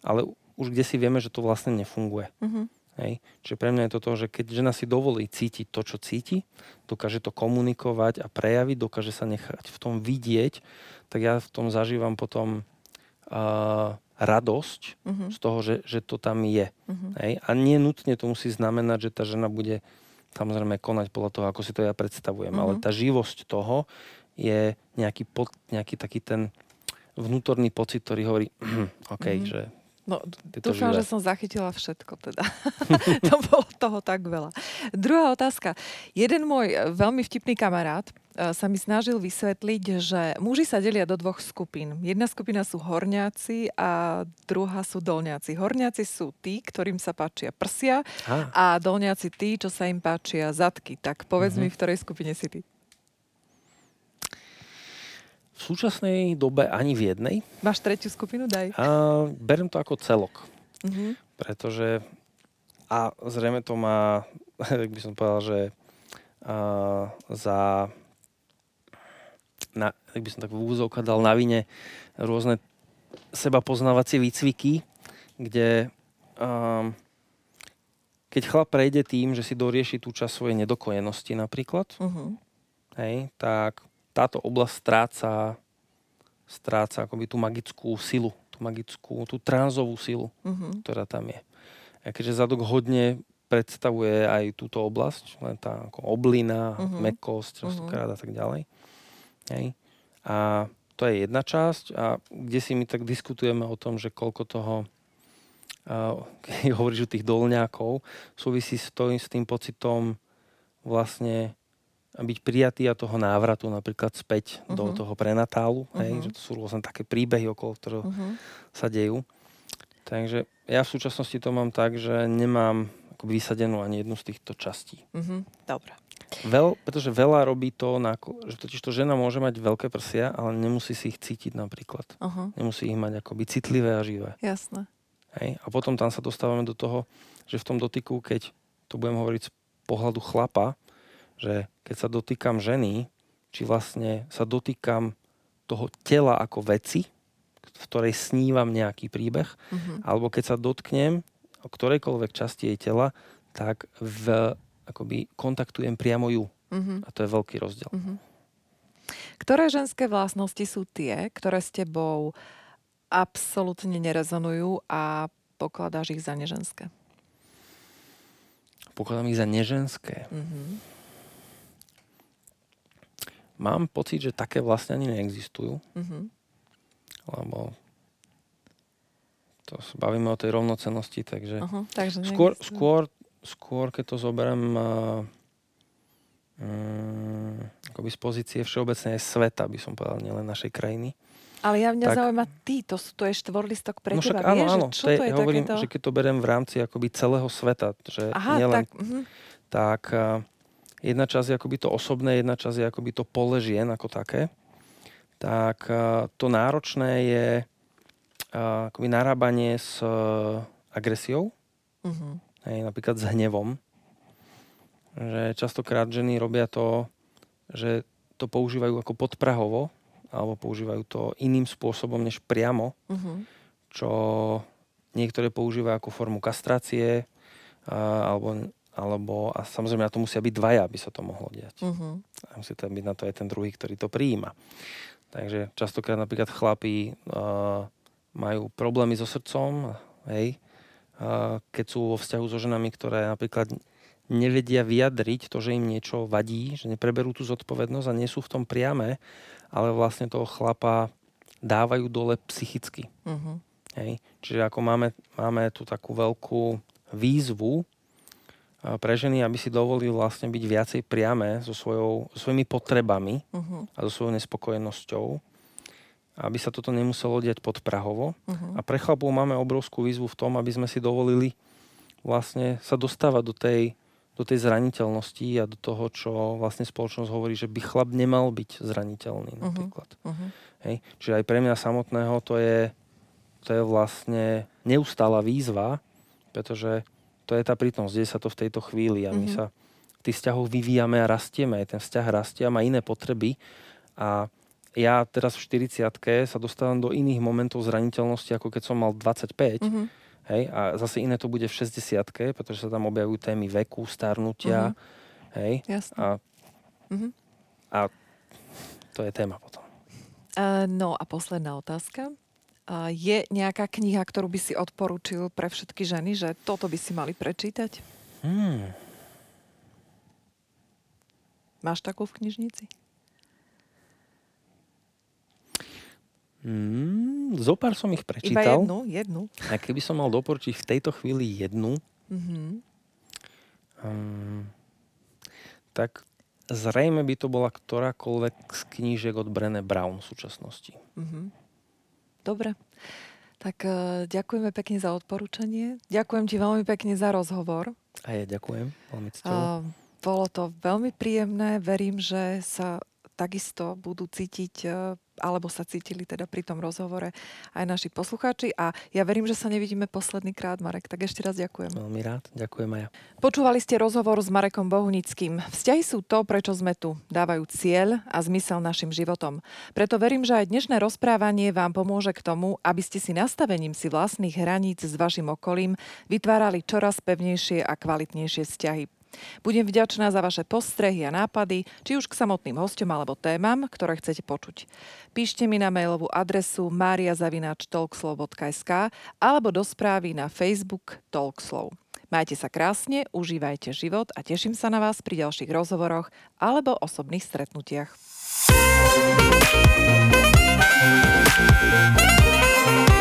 ale už kde si vieme, že to vlastne nefunguje. Uh-huh. Hej. Čiže pre mňa je to to, že keď žena si dovolí cítiť to, čo cíti, dokáže to komunikovať a prejaviť, dokáže sa nechať v tom vidieť, tak ja v tom zažívam potom uh, radosť Uh-huh. z toho, že, že to tam je. Uh-huh. Hej? A nie nutne to musí znamenať, že tá žena bude samozrejme konať podľa toho, ako si to ja predstavujem. Mhm. Ale tá živosť toho je nejaký, pod, nejaký taký ten vnútorný pocit, ktorý hovorí, OK, Mhm. že No, dúfam, že som zachytila všetko teda. to bolo toho tak veľa. Druhá otázka. Jeden môj e, veľmi vtipný kamarát e, sa mi snažil vysvetliť, že muži sa delia do dvoch skupín. Jedna skupina sú horňáci a druhá sú dolňáci. Horňáci sú tí, ktorým sa páčia prsia Á, a dolňáci tí, čo sa im páčia zadky. Tak povedz Mhm. mi, v ktorej skupine si ty. V súčasnej dobe ani v jednej. Máš tretiu skupinu? Daj. A berem to ako celok. Mhm. pretože a zrejme to má, jak by som povedal, že a, za na, jak by som tak v úvozovkách dal na vine rôzne seba poznávacie výcviky, kde um, keď chlap prejde tým, že si dorieši tú časť svojej nedokojenosti napríklad, Mhm. hej, tak táto oblasť stráca, stráca akoby tú magickú silu, tú magickú, tú transovú silu Mhm. ktorá tam je. A keďže zadok hodne predstavuje aj túto oblasť, len tá ako oblina, Mhm. uh-huh. mekosť, častokrát a tak ďalej. Hej. A to je jedna časť a kde si my tak diskutujeme o tom, že koľko toho keď hovoríš o tých dolňákov, súvisí s, to, s tým pocitom vlastne byť prijatý a toho návratu napríklad späť uh-huh. do Mhm. toho prenatálu, hej, Mhm. že to sú rôzne také príbehy, okolo ktorého Mhm. sa dejú. Takže ja v súčasnosti to mám tak, že nemám ako vysadenú ani jednu z týchto častí. Mhm. Dobre. Veľ, pretože veľa robí to, na, že totiž to žena môže mať veľké prsia, ale nemusí si ich cítiť napríklad. Aha. Nemusí ich mať akoby citlivé a živé. Jasné. Hej? A potom tam sa dostávame do toho, že v tom dotyku, keď to budem hovoriť z pohľadu chlapa, že keď sa dotýkam ženy, či vlastne sa dotýkam toho tela ako veci, v ktorej snívam nejaký príbeh, Mhm. alebo keď sa dotknem o ktorejkoľvek časti jej tela, tak v, akoby kontaktujem priamo ju. Mhm. A to je veľký rozdiel. Mhm. Ktoré ženské vlastnosti sú tie, ktoré s tebou absolútne nerezonujú a pokladáš ich za neženské? Pokladám ich za neženské. Mhm. Mám pocit, že také vlastne ani neexistujú, Mhm. lebo to bavíme o tej rovnocenosti, takže Aha, takže skôr, neexistujú. skôr, skôr, keď to zoberiem uh, um, akoby z pozície všeobecnej sveta, by som povedal, nielen našej krajiny. Ale ja mňa tak- zaujíma ty, to, sú, to je štvorlistok pre no teba. však áno, Vieš, že áno, čo to je, to je ja hovorím, takéto? že keď to beriem v rámci akoby celého sveta, že Aha, nielen tak... Mhm. tak uh, jedna časť je akoby to osobné, jedna časť je akoby to pole žien ako také. Tak uh, to náročné je uh, akoby narábanie s uh, agresiou, Mhm. hej, napríklad s hnevom. Že častokrát ženy robia to, že to používajú ako podprahovo, alebo používajú to iným spôsobom než priamo, Mhm. čo niektoré používajú ako formu kastrácie, alebo, alebo, a samozrejme na to musia byť dvaja, aby sa to mohlo diať. Mhm. A musí tam byť na to aj ten druhý, ktorý to prijíma. Takže častokrát napríklad chlapí uh, majú problémy so srdcom, hej, uh, keď sú vo vzťahu so ženami, ktoré napríklad nevedia vyjadriť to, že im niečo vadí, že nepreberú tú zodpovednosť a nie sú v tom priame, ale vlastne toho chlapa dávajú dole psychicky. Mhm. Hej. Čiže ako máme, máme tu takú veľkú výzvu pre ženy, aby si dovolili vlastne byť viacej priame so, svojou, so svojimi potrebami Mhm. a so svojou nespokojnosťou, aby sa toto nemuselo diať pod Prahovo. Mhm. A pre chlapov máme obrovskú výzvu v tom, aby sme si dovolili vlastne sa dostávať do tej, do tej zraniteľnosti a do toho, čo vlastne spoločnosť hovorí, že by chlap nemal byť zraniteľný napríklad. Mhm. Hej. Čiže aj pre mňa samotného to je, to je vlastne neustála výzva, pretože to je tá prítomnosť, deje sa to v tejto chvíli a my Mhm. sa v tých vzťahoch vyvíjame a rastieme, aj ten vzťah rastie a má iné potreby a ja teraz v 40 sa dostávam do iných momentov zraniteľnosti, ako keď som mal 25, Mhm. hej, a zase iné to bude v 60 pretože sa tam objavujú témy veku, starnutia, hej, Jasné. a, Mhm. a to je téma potom. Uh, no a posledná otázka. Je nejaká kniha, ktorú by si odporúčil pre všetky ženy, že toto by si mali prečítať? Hmm. Máš takú v knižnici? Mm, zopár som ich Iba prečítal. jednu? Jednu. A keby som mal doporučiť v tejto chvíli jednu, Mhm. um, tak zrejme by to bola ktorákoľvek z knížek od Brené Brown v súčasnosti. Mhm. Dobre. Tak uh, ďakujeme pekne za odporúčanie. Ďakujem ti veľmi pekne za rozhovor. A ja ďakujem, veľmi bolo to veľmi príjemné. Verím, že sa takisto budú cítiť, uh, alebo sa cítili teda pri tom rozhovore aj naši poslucháči. A ja verím, že sa nevidíme posledný krát, Marek. Tak ešte raz ďakujem. Veľmi rád, ďakujem aj ja. Počúvali ste rozhovor s Marekom Bohunickým. Vzťahy sú to, prečo sme tu. Dávajú cieľ a zmysel našim životom. Preto verím, že aj dnešné rozprávanie vám pomôže k tomu, aby ste si nastavením si vlastných hraníc s vašim okolím vytvárali čoraz pevnejšie a kvalitnejšie vzťahy. Budem vďačná za vaše postrehy a nápady, či už k samotným hostom alebo témam, ktoré chcete počuť. Píšte mi na mailovú adresu mariazavinačtalkslov.sk alebo do správy na Facebook Talkslov. Majte sa krásne, užívajte život a teším sa na vás pri ďalších rozhovoroch alebo osobných stretnutiach. thank you